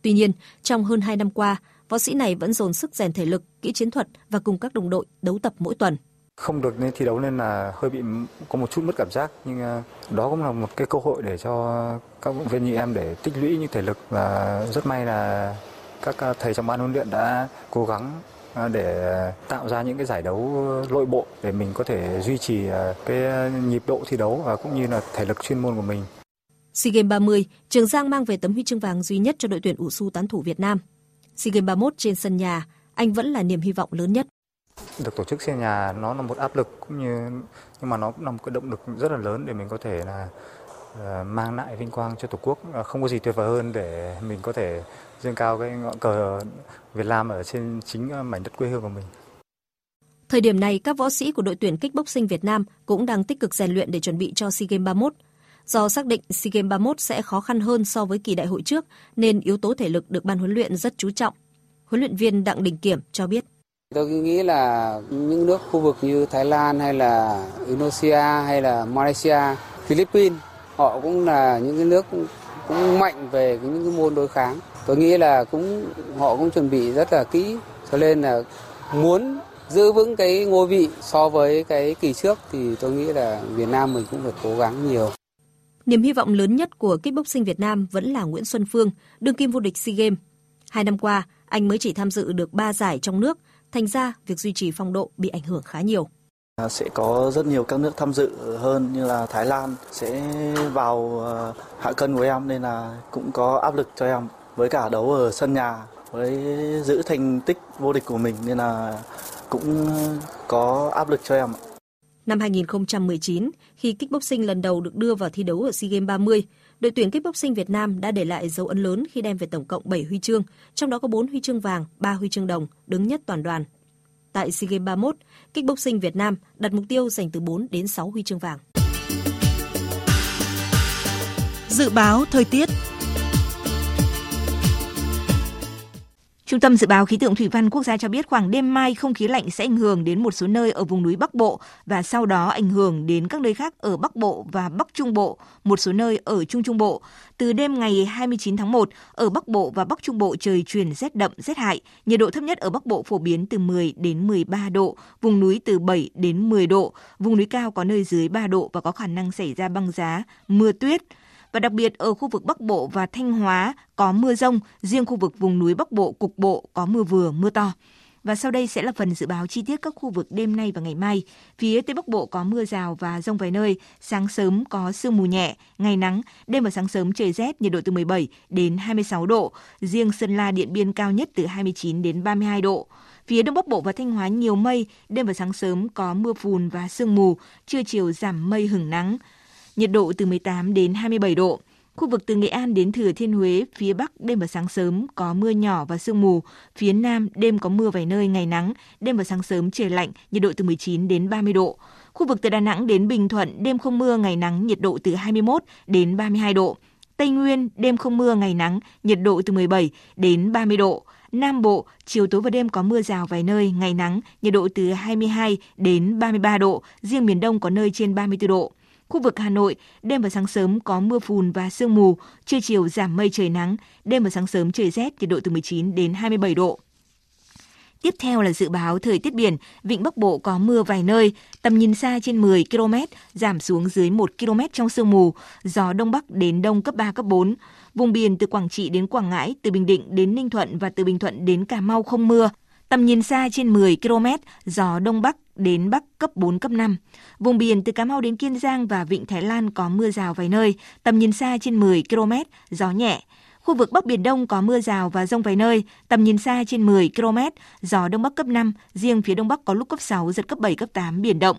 Tuy nhiên, trong hơn 2 năm qua, võ sĩ này vẫn dồn sức rèn thể lực, kỹ chiến thuật và cùng các đồng đội đấu tập mỗi tuần không được nên thi đấu nên là hơi bị có một chút mất cảm giác nhưng à, đó cũng là một cái cơ hội để cho các vận động viên như em để tích lũy những thể lực và rất may là các à, thầy trong ban huấn luyện đã cố gắng à, để tạo ra những cái giải đấu nội bộ để mình có thể duy trì cái nhịp độ thi đấu và cũng như là thể lực chuyên môn của mình. SEA Games 30, Trường Giang mang về tấm huy chương vàng duy nhất cho đội tuyển ủ su tán thủ Việt Nam. SEA Games 31 trên sân nhà, anh vẫn là niềm hy vọng lớn nhất. Được tổ chức xe nhà nó là một áp lực cũng như nhưng mà nó cũng là một cái động lực rất là lớn để mình có thể là uh, mang lại vinh quang cho tổ quốc. Uh, không có gì tuyệt vời hơn để mình có thể dương cao cái ngọn cờ Việt Nam ở trên chính ờ, mảnh đất quê hương của mình. Thời điểm này, các võ sĩ của đội tuyển kickboxing Việt Nam cũng đang tích cực rèn luyện để chuẩn bị cho SEA Games 31. Do xác định SEA Games 31 sẽ khó khăn hơn so với kỳ đại hội trước, nên yếu tố thể lực được ban huấn luyện rất chú trọng. Huấn luyện viên Đặng Đình Kiểm cho biết. Tôi nghĩ là những nước khu vực như Thái Lan hay là Indonesia hay là Malaysia, Philippines họ cũng là những cái nước cũng mạnh về những cái môn đối kháng. Tôi nghĩ là cũng họ cũng chuẩn bị rất là kỹ cho nên là muốn giữ vững cái ngôi vị so với cái kỳ trước thì tôi nghĩ là Việt Nam mình cũng phải cố gắng nhiều. Niềm hy vọng lớn nhất của kickboxing Việt Nam vẫn là Nguyễn Xuân Phương, đương kim vô địch SEA Games. Hai năm qua, anh mới chỉ tham dự được 3 giải trong nước thành ra việc duy trì phong độ bị ảnh hưởng khá nhiều. À, sẽ có rất nhiều các nước tham dự hơn như là Thái Lan sẽ vào ờ, hạ cân của em nên là cũng có áp lực cho em với cả đấu ở sân nhà với giữ thành tích vô địch của mình nên là cũng có áp lực cho em. Năm 2019, khi kickboxing lần đầu được đưa vào thi đấu ở SEA Games 30, đội tuyển kickboxing Việt Nam đã để lại dấu ấn lớn khi đem về tổng cộng 7 huy chương, trong đó có 4 huy chương vàng, 3 huy chương đồng, đứng nhất toàn đoàn. Tại SEA Games 31, kickboxing Việt Nam đặt mục tiêu giành từ 4 đến 6 huy chương vàng. Dự báo thời tiết Trung tâm Dự báo Khí tượng Thủy văn Quốc gia cho biết khoảng đêm mai không khí lạnh sẽ ảnh hưởng đến một số nơi ở vùng núi Bắc Bộ và sau đó ảnh hưởng đến các nơi khác ở Bắc Bộ và Bắc Trung Bộ, một số nơi ở Trung Trung Bộ. Từ đêm ngày 29 tháng 1, ở Bắc Bộ và Bắc Trung Bộ trời chuyển rét đậm, rét hại. Nhiệt độ thấp nhất ở Bắc Bộ phổ biến từ 10 đến 13 độ, vùng núi từ 7 đến 10 độ, vùng núi cao có nơi dưới 3 độ và có khả năng xảy ra băng giá, mưa tuyết và đặc biệt ở khu vực Bắc Bộ và Thanh Hóa có mưa rông, riêng khu vực vùng núi Bắc Bộ cục bộ có mưa vừa, mưa to. Và sau đây sẽ là phần dự báo chi tiết các khu vực đêm nay và ngày mai. Phía Tây Bắc Bộ có mưa rào và rông vài nơi, sáng sớm có sương mù nhẹ, ngày nắng, đêm và sáng sớm trời rét, nhiệt độ từ 17 đến 26 độ. Riêng Sơn La Điện Biên cao nhất từ 29 đến 32 độ. Phía Đông Bắc Bộ và Thanh Hóa nhiều mây, đêm và sáng sớm có mưa phùn và sương mù, trưa chiều giảm mây hửng nắng. Nhiệt độ từ 18 đến 27 độ. Khu vực từ Nghệ An đến Thừa Thiên Huế, phía Bắc đêm và sáng sớm có mưa nhỏ và sương mù. Phía Nam đêm có mưa vài nơi, ngày nắng, đêm và sáng sớm trời lạnh, nhiệt độ từ 19 đến 30 độ. Khu vực từ Đà Nẵng đến Bình Thuận, đêm không mưa, ngày nắng, nhiệt độ từ 21 đến 32 độ. Tây Nguyên, đêm không mưa, ngày nắng, nhiệt độ từ 17 đến 30 độ. Nam Bộ, chiều tối và đêm có mưa rào vài nơi, ngày nắng, nhiệt độ từ 22 đến 33 độ, riêng miền Đông có nơi trên 34 độ. Khu vực Hà Nội, đêm và sáng sớm có mưa phùn và sương mù, trưa chiều giảm mây trời nắng, đêm và sáng sớm trời rét, nhiệt độ từ 19 đến 27 độ. Tiếp theo là dự báo thời tiết biển, vịnh Bắc Bộ có mưa vài nơi, tầm nhìn xa trên 10 km, giảm xuống dưới 1 km trong sương mù, gió đông bắc đến đông cấp 3 cấp 4. Vùng biển từ Quảng Trị đến Quảng Ngãi, từ Bình Định đến Ninh Thuận và từ Bình Thuận đến Cà Mau không mưa. Tầm nhìn xa trên 10 km, gió đông bắc đến bắc cấp 4 cấp 5. Vùng biển từ Cà Mau đến Kiên Giang và Vịnh Thái Lan có mưa rào vài nơi, tầm nhìn xa trên 10 km, gió nhẹ. Khu vực Bắc Biển Đông có mưa rào và rông vài nơi, tầm nhìn xa trên 10 km, gió Đông Bắc cấp 5, riêng phía Đông Bắc có lúc cấp 6, giật cấp 7, cấp 8, biển động.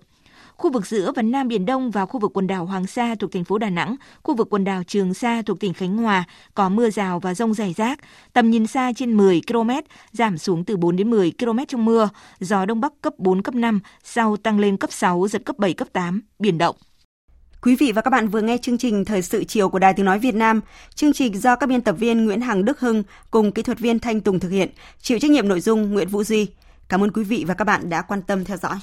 Khu vực giữa và Nam Biển Đông và khu vực quần đảo Hoàng Sa thuộc thành phố Đà Nẵng, khu vực quần đảo Trường Sa thuộc tỉnh Khánh Hòa có mưa rào và rông rải rác, tầm nhìn xa trên 10 km, giảm xuống từ 4 đến 10 km trong mưa, gió Đông Bắc cấp 4, cấp 5, sau tăng lên cấp 6, giật cấp 7, cấp 8, biển động. Quý vị và các bạn vừa nghe chương trình Thời sự chiều của Đài Tiếng Nói Việt Nam. Chương trình do các biên tập viên Nguyễn Hằng Đức Hưng cùng kỹ thuật viên Thanh Tùng thực hiện, chịu trách nhiệm nội dung Nguyễn Vũ Duy. Cảm ơn quý vị và các bạn đã quan tâm theo dõi.